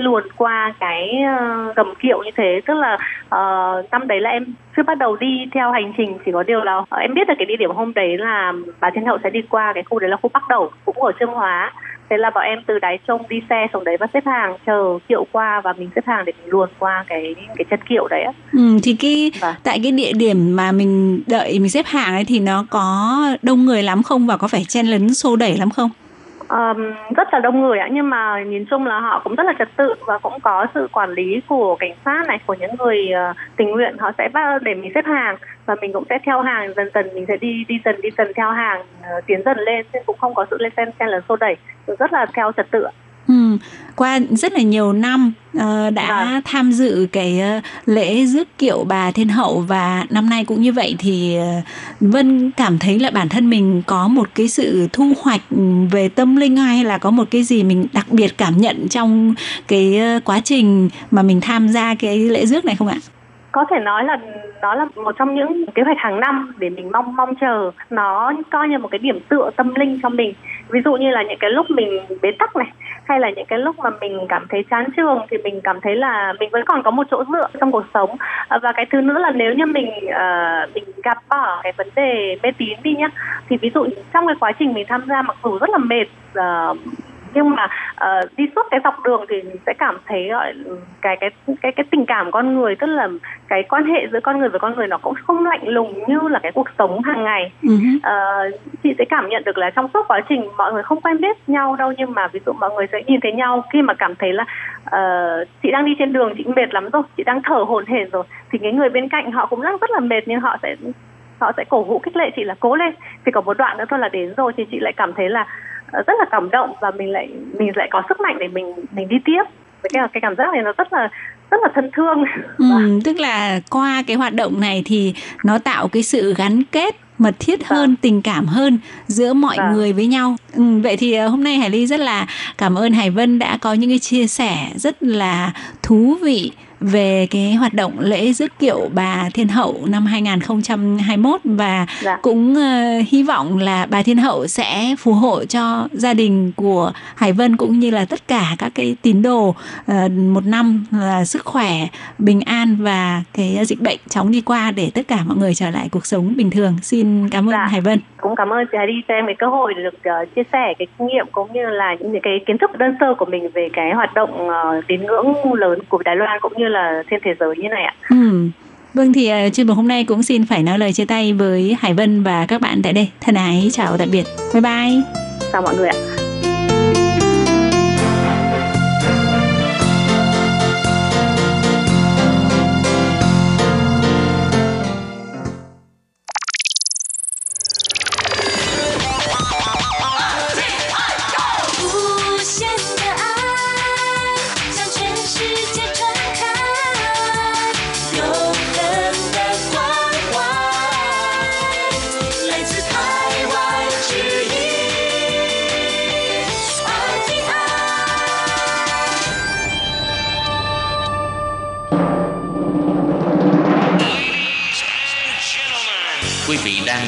luồn qua cái gầm kiệu như thế. Tức là ờ, năm đấy là em chưa bắt đầu đi theo hành trình chỉ có điều là ờ, em biết là cái địa điểm hôm đấy là bà thiên hậu sẽ đi qua cái khu đấy là khu bắc đầu cũng ở trương hóa thế là bọn em từ đáy trông đi xe xuống đấy và xếp hàng chờ kiệu qua và mình xếp hàng để mình luồn qua cái cái chân kiệu đấy ạ Ừ, thì cái Vâng. tại cái địa điểm mà mình đợi mình xếp hàng ấy thì nó có đông người lắm không và có phải chen lấn xô đẩy lắm không? Um, rất là đông người ạ nhưng mà nhìn chung là họ cũng rất là trật tự và cũng có sự quản lý của cảnh sát này của những người uh, tình nguyện họ sẽ bắt để mình xếp hàng và mình cũng sẽ theo hàng dần dần mình sẽ đi đi dần đi dần theo hàng uh, tiến dần lên nên cũng không có sự lên xen xen lẫn xô đẩy rất là theo trật tự ạ. Ừ, qua rất là nhiều năm ờ, đã Vâng. tham dự cái ờ, lễ rước kiệu bà Thiên Hậu và năm nay cũng như vậy thì ờ, Vân cảm thấy là bản thân mình có một cái sự thu hoạch về tâm linh hay là có một cái gì mình đặc biệt cảm nhận trong cái ờ, quá trình mà mình tham gia cái lễ rước này không ạ? Có thể nói là nó là một trong những kế hoạch hàng năm để mình mong mong chờ. Nó coi như một cái điểm tựa tâm linh cho mình. Ví dụ như là những cái lúc mình bế tắc này hay là những cái lúc mà mình cảm thấy chán trường thì mình cảm thấy là mình vẫn còn có một chỗ dựa trong cuộc sống. À, và cái thứ nữa là nếu như mình uh, mình gặp bỏ cái vấn đề mê tín đi nhá thì ví dụ trong cái quá trình mình tham gia mặc dù rất là mệt uh, nhưng mà ờ, đi suốt cái dọc đường thì sẽ cảm thấy gọi cái cái cái cái tình cảm con người tức là cái quan hệ giữa con người với con người nó cũng không lạnh lùng như là cái cuộc sống hàng ngày hứ. Ờ, chị sẽ cảm nhận được là trong suốt quá trình mọi người không quen biết nhau đâu nhưng mà ví dụ mọi người sẽ nhìn thấy nhau khi mà cảm thấy là ờ, chị đang đi trên đường chị mệt lắm rồi chị đang thở hổn hển rồi thì cái người bên cạnh họ cũng đang rất là mệt nhưng họ sẽ họ sẽ cổ vũ khích lệ chị là cố lên thì có một đoạn nữa thôi là đến rồi thì chị lại cảm thấy là rất là cảm động và mình lại mình lại có sức mạnh để mình mình đi tiếp cái cái cảm giác này nó rất là rất là thân thương Ừ, tức là qua cái hoạt động này thì nó tạo cái sự gắn kết mật thiết hơn, tình cảm hơn giữa mọi Vâng. người với nhau. Ừ, vậy thì ờ, hôm nay Hải Ly rất là cảm ơn Hải Vân đã có những cái chia sẻ rất là thú vị về cái hoạt động lễ rước kiệu bà Thiên Hậu năm 2021 và Dạ. cũng ờ, hy vọng là bà Thiên Hậu sẽ phù hộ cho gia đình của Hải Vân cũng như là tất cả các cái tín đồ ờ, một năm là sức khỏe, bình an và cái dịch bệnh chóng đi qua để tất cả mọi người trở lại cuộc sống bình thường. Xin cảm ơn Dạ. Hải Vân. Cũng cảm ơn chị Hà đi cho em cái cơ hội được ờ, chia sẻ cái kinh nghiệm cũng như là những cái kiến thức đơn sơ của mình về cái hoạt động ờ, tín ngưỡng lớn của Đài Loan cũng như là trên thế giới như này ạ. Ừ. Vâng thì uh, chuyên mục hôm nay cũng xin phải nói lời chia tay với Hải Vân và các bạn tại đây. Thân ái chào tạm biệt. Bye bye. Chào mọi người ạ.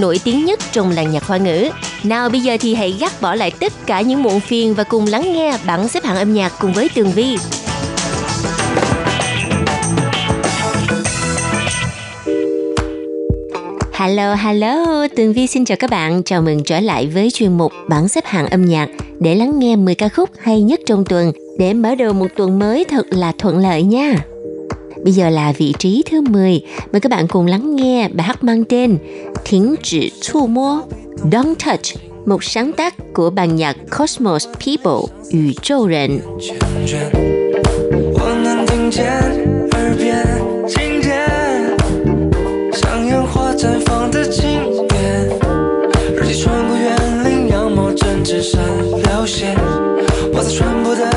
nổi tiếng nhất trong làng nhạc hoa ngữ. Nào bây giờ thì hãy gác bỏ lại tất cả những muộn phiền và cùng lắng nghe bảng xếp hạng âm nhạc cùng với Tường Vi. Hello, hello, Tường Vi xin chào các bạn. Chào mừng trở lại với chuyên mục bảng xếp hạng âm nhạc để lắng nghe 10 ca khúc hay nhất trong tuần để mở đầu một tuần mới thật là thuận lợi nha. Bây giờ là vị trí thứ 10. Mời các bạn cùng lắng nghe bài hát mang tên Thiến chỉ Chu Mô, Don't Touch, một sáng tác của ban nhạc Cosmos People,宇宙人。圈圈，我能听见耳边经典，像烟花绽放的经典。日记穿过园林，羊毛针织上了线，我在穿布的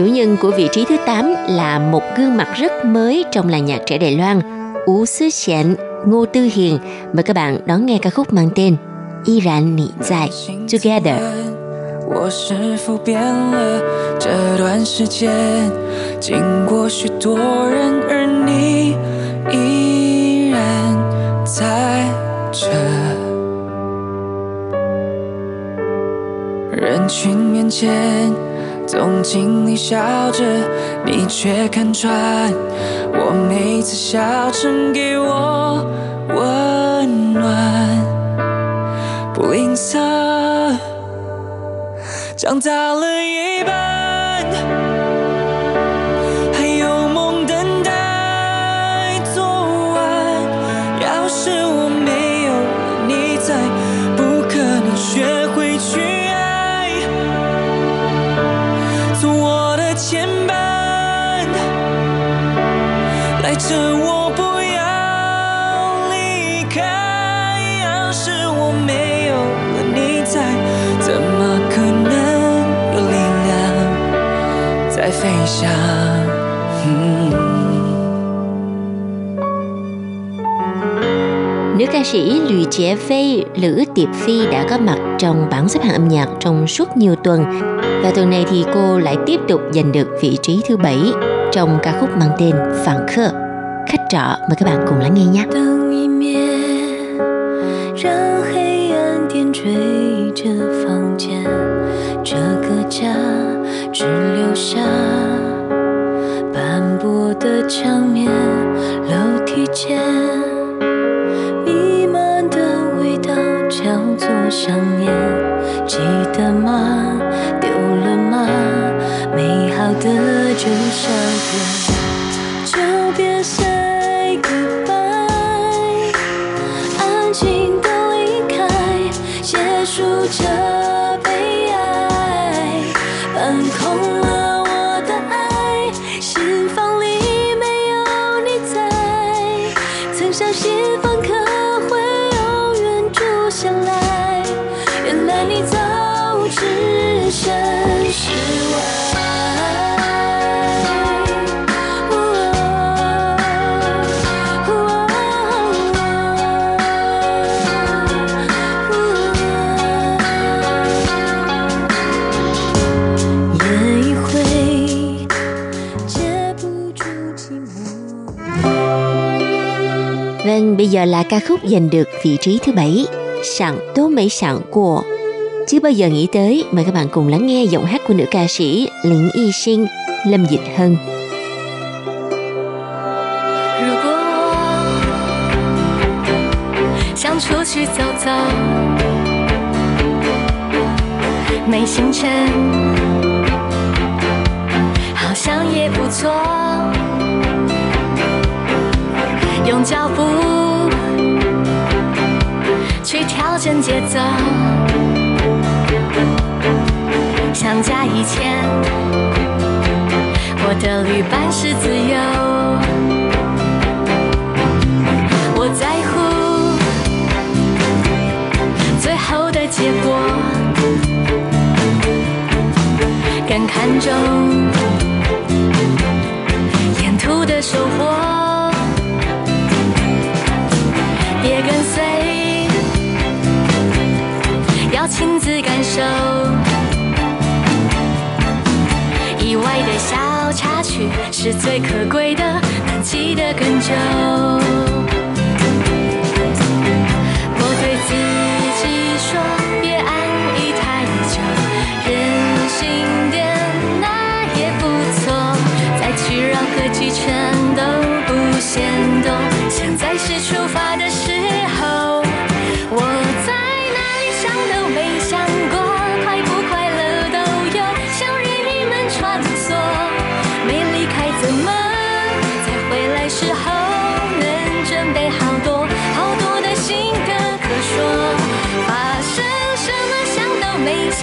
Chủ nhân của vị trí thứ 8 là một gương mặt rất mới trong làng nhạc trẻ Đài Loan, Ú Sư Xiển, Ngô Tư Hiền. Mời các bạn đón nghe ca khúc mang tên Y Rạn Nị Tại Together. 我是否变了？这段时间经过许多人，而你依然在这。人群面前， 总经理笑着，你却看穿我每次笑成给我温暖，不吝啬。长大了一半，Lữ Tiệp Phi đã có mặt trong bảng xếp hạng âm nhạc trong suốt nhiều tuần. Và tuần này thì cô lại tiếp tục giành được vị trí thứ bảy trong ca khúc mang tên Phản Khơ. Khách trọ, mời các bạn cùng lắng nghe nhé. 想念。Bây giờ là ca khúc giành được vị trí thứ bảy, Sẵn Tố Mấy Sẵn của. Chứ bao giờ nghĩ tới, mời các bạn cùng lắng nghe giọng hát của nữ ca sĩ Lĩnh Y Sinh, Lâm Dịch Hân. 如用脚步去调整节奏，想加以前，我的旅伴是自由。我在乎最后的结果，更看重亲自感受。意外的小插曲是最可贵的，能记得更久。我对自己说，别安逸太久，任性点那也不错。再去让和气全都不嫌多。现在是出发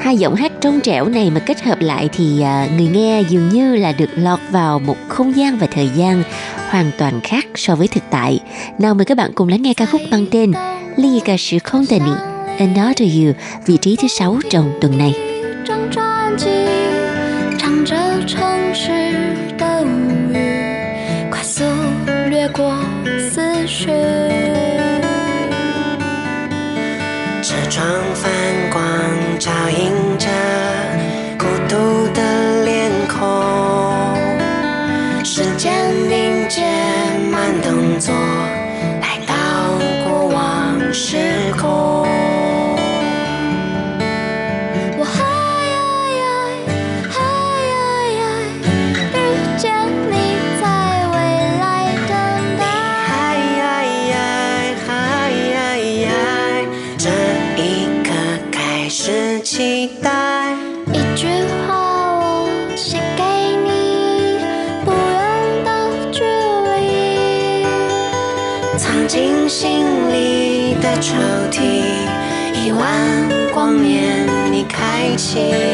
Hai giọng hát trong trẻo này mà kết hợp lại thì à, người nghe dường như là được lọt vào một không gian và thời gian hoàn toàn khác so với thực tại. Nào mời các bạn cùng lắng nghe ca khúc mang tên Ly ca sử không tệ nị, Another You, vị trí thứ sáu trong tuần này. 张专辑，唱着城市的物语，快速掠过思绪。车窗反 on. 开启。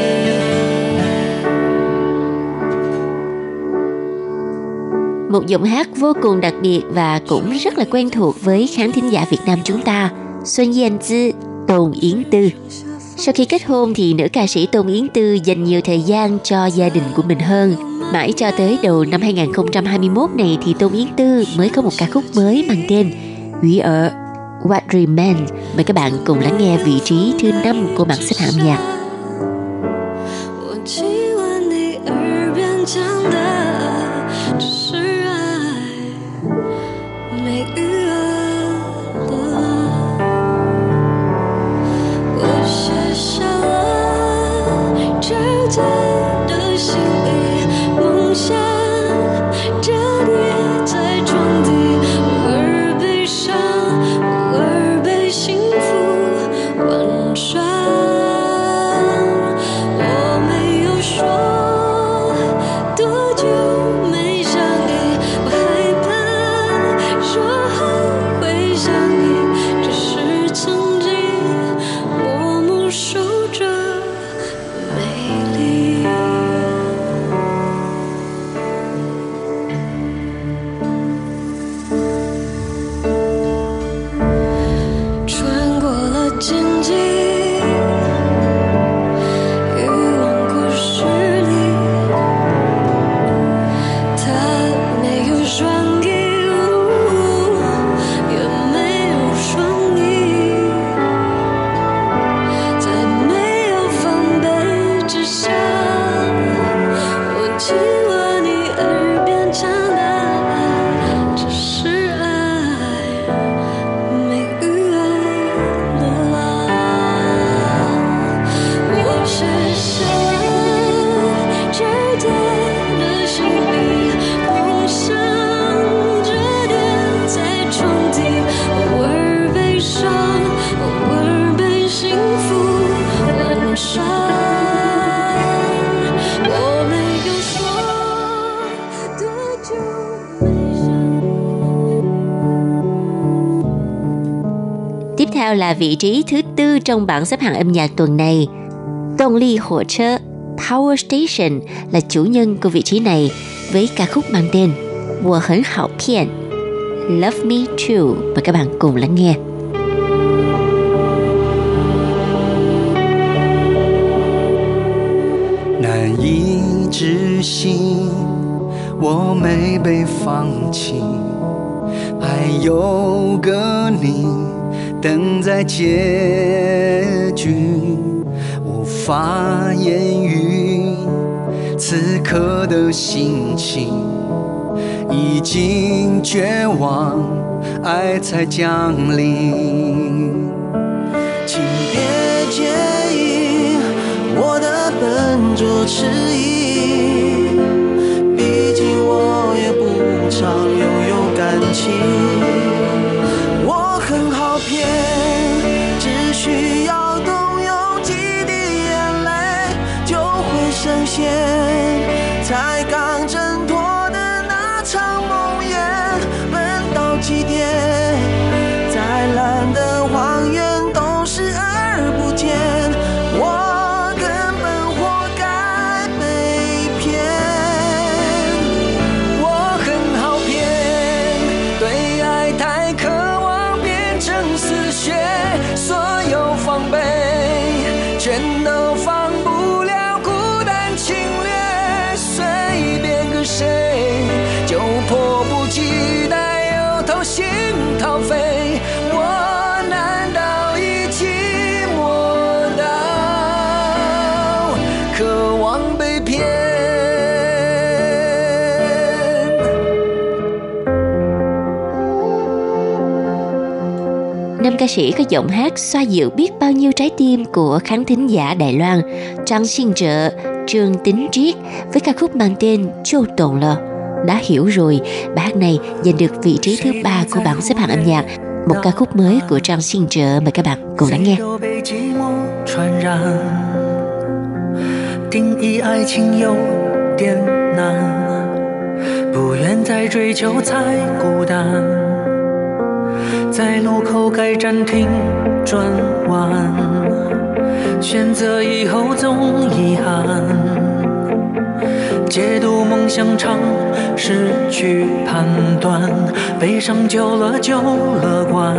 Một giọng hát vô cùng đặc biệt và cũng rất là quen thuộc với khán thính giả Việt Nam chúng ta, Xuân Yên Tư, Tôn Yến Tư. Sau khi kết hôn thì nữ ca sĩ Tôn Yến Tư dành nhiều thời gian cho gia đình của mình hơn. Mãi cho tới đầu năm 2021 này thì Tôn Yến Tư mới có một ca khúc mới mang tên We Are What Remains. Mời các bạn cùng lắng nghe vị trí thứ năm của bảng xếp hạng nhạc. là vị trí thứ tư trong bảng xếp hạng âm nhạc tuần này. Động ly h火车 Power Station là chủ nhân của vị trí này với ca khúc mang tên 我很好骗 Love Me Too và các bạn cùng lắng nghe. 难以置信，我没被放弃，还有个你 等在结局，无法言喻此刻的心情，已经绝望，爱才降临，请别介意我的笨拙迟疑，毕竟我也不常拥有感情。会 ca sĩ có giọng hát xoa dịu biết bao nhiêu trái tim của khán thính giả Đài Loan, Trang Xin Trợ, Trương Tính Triết với ca khúc mang tên Châu Tồn Lờ. Đã hiểu rồi, bài hát này giành được vị trí thứ ba của bảng xếp hạng âm nhạc. Một ca khúc mới của Trang Xin Trợ mời các bạn cùng lắng nghe. 谁又被寂寞传染？定义爱情有点难，不愿再追求才孤单。 在路口该暂停转弯，选择以后总遗憾。解读梦想常失去判断，悲伤久了就乐观。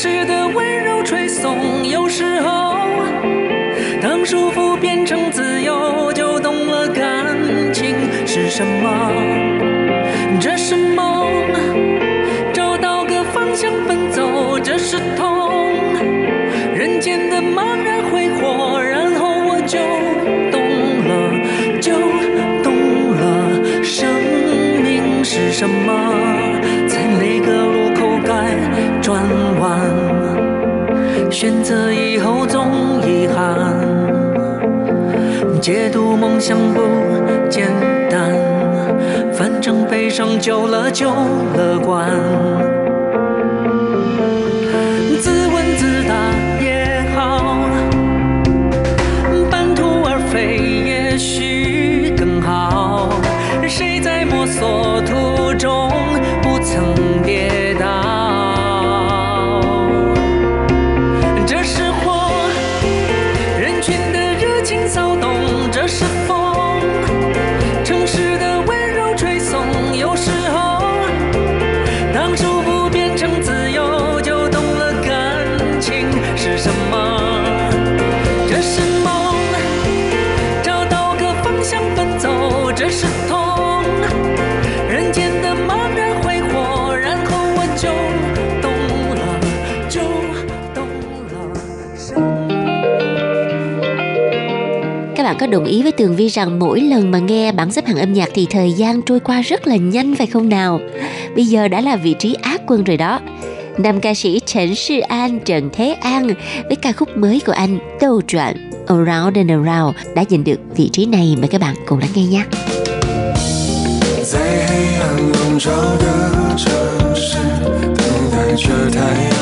时的温柔吹送。有时候。选择以后总遗憾，解读梦想不简单，反正悲伤久了就乐观。có đồng ý với Tường Vi rằng mỗi lần mà nghe bảng xếp hạng âm nhạc thì thời gian trôi qua rất là nhanh phải không nào? Bây giờ đã là vị trí ác quân rồi đó. nam ca sĩ Trần Sư An, Trần Thế An với ca khúc mới của anh Tô Trọn Around and Around đã giành được vị trí này. Mời các bạn cùng lắng nghe nhé. 在黑暗笼罩的城市，等待着太阳。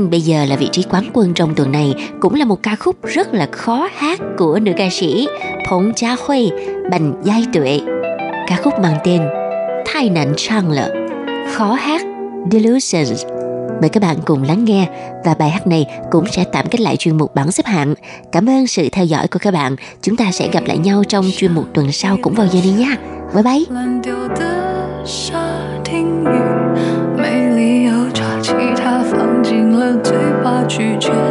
Vâng, bây giờ là vị trí quán quân trong tuần này cũng là một ca khúc rất là khó hát của nữ ca sĩ Phong Cha Huy, Bành Giai Tuệ. Ca khúc mang tên Thai nạn trang lợ, khó hát Delusions. Mời các bạn cùng lắng nghe và bài hát này cũng sẽ tạm kết lại chuyên mục bảng xếp hạng. Cảm ơn sự theo dõi của các bạn. Chúng ta sẽ gặp lại nhau trong chuyên mục tuần sau cũng vào giờ này nha. Bye bye. 怕拒绝。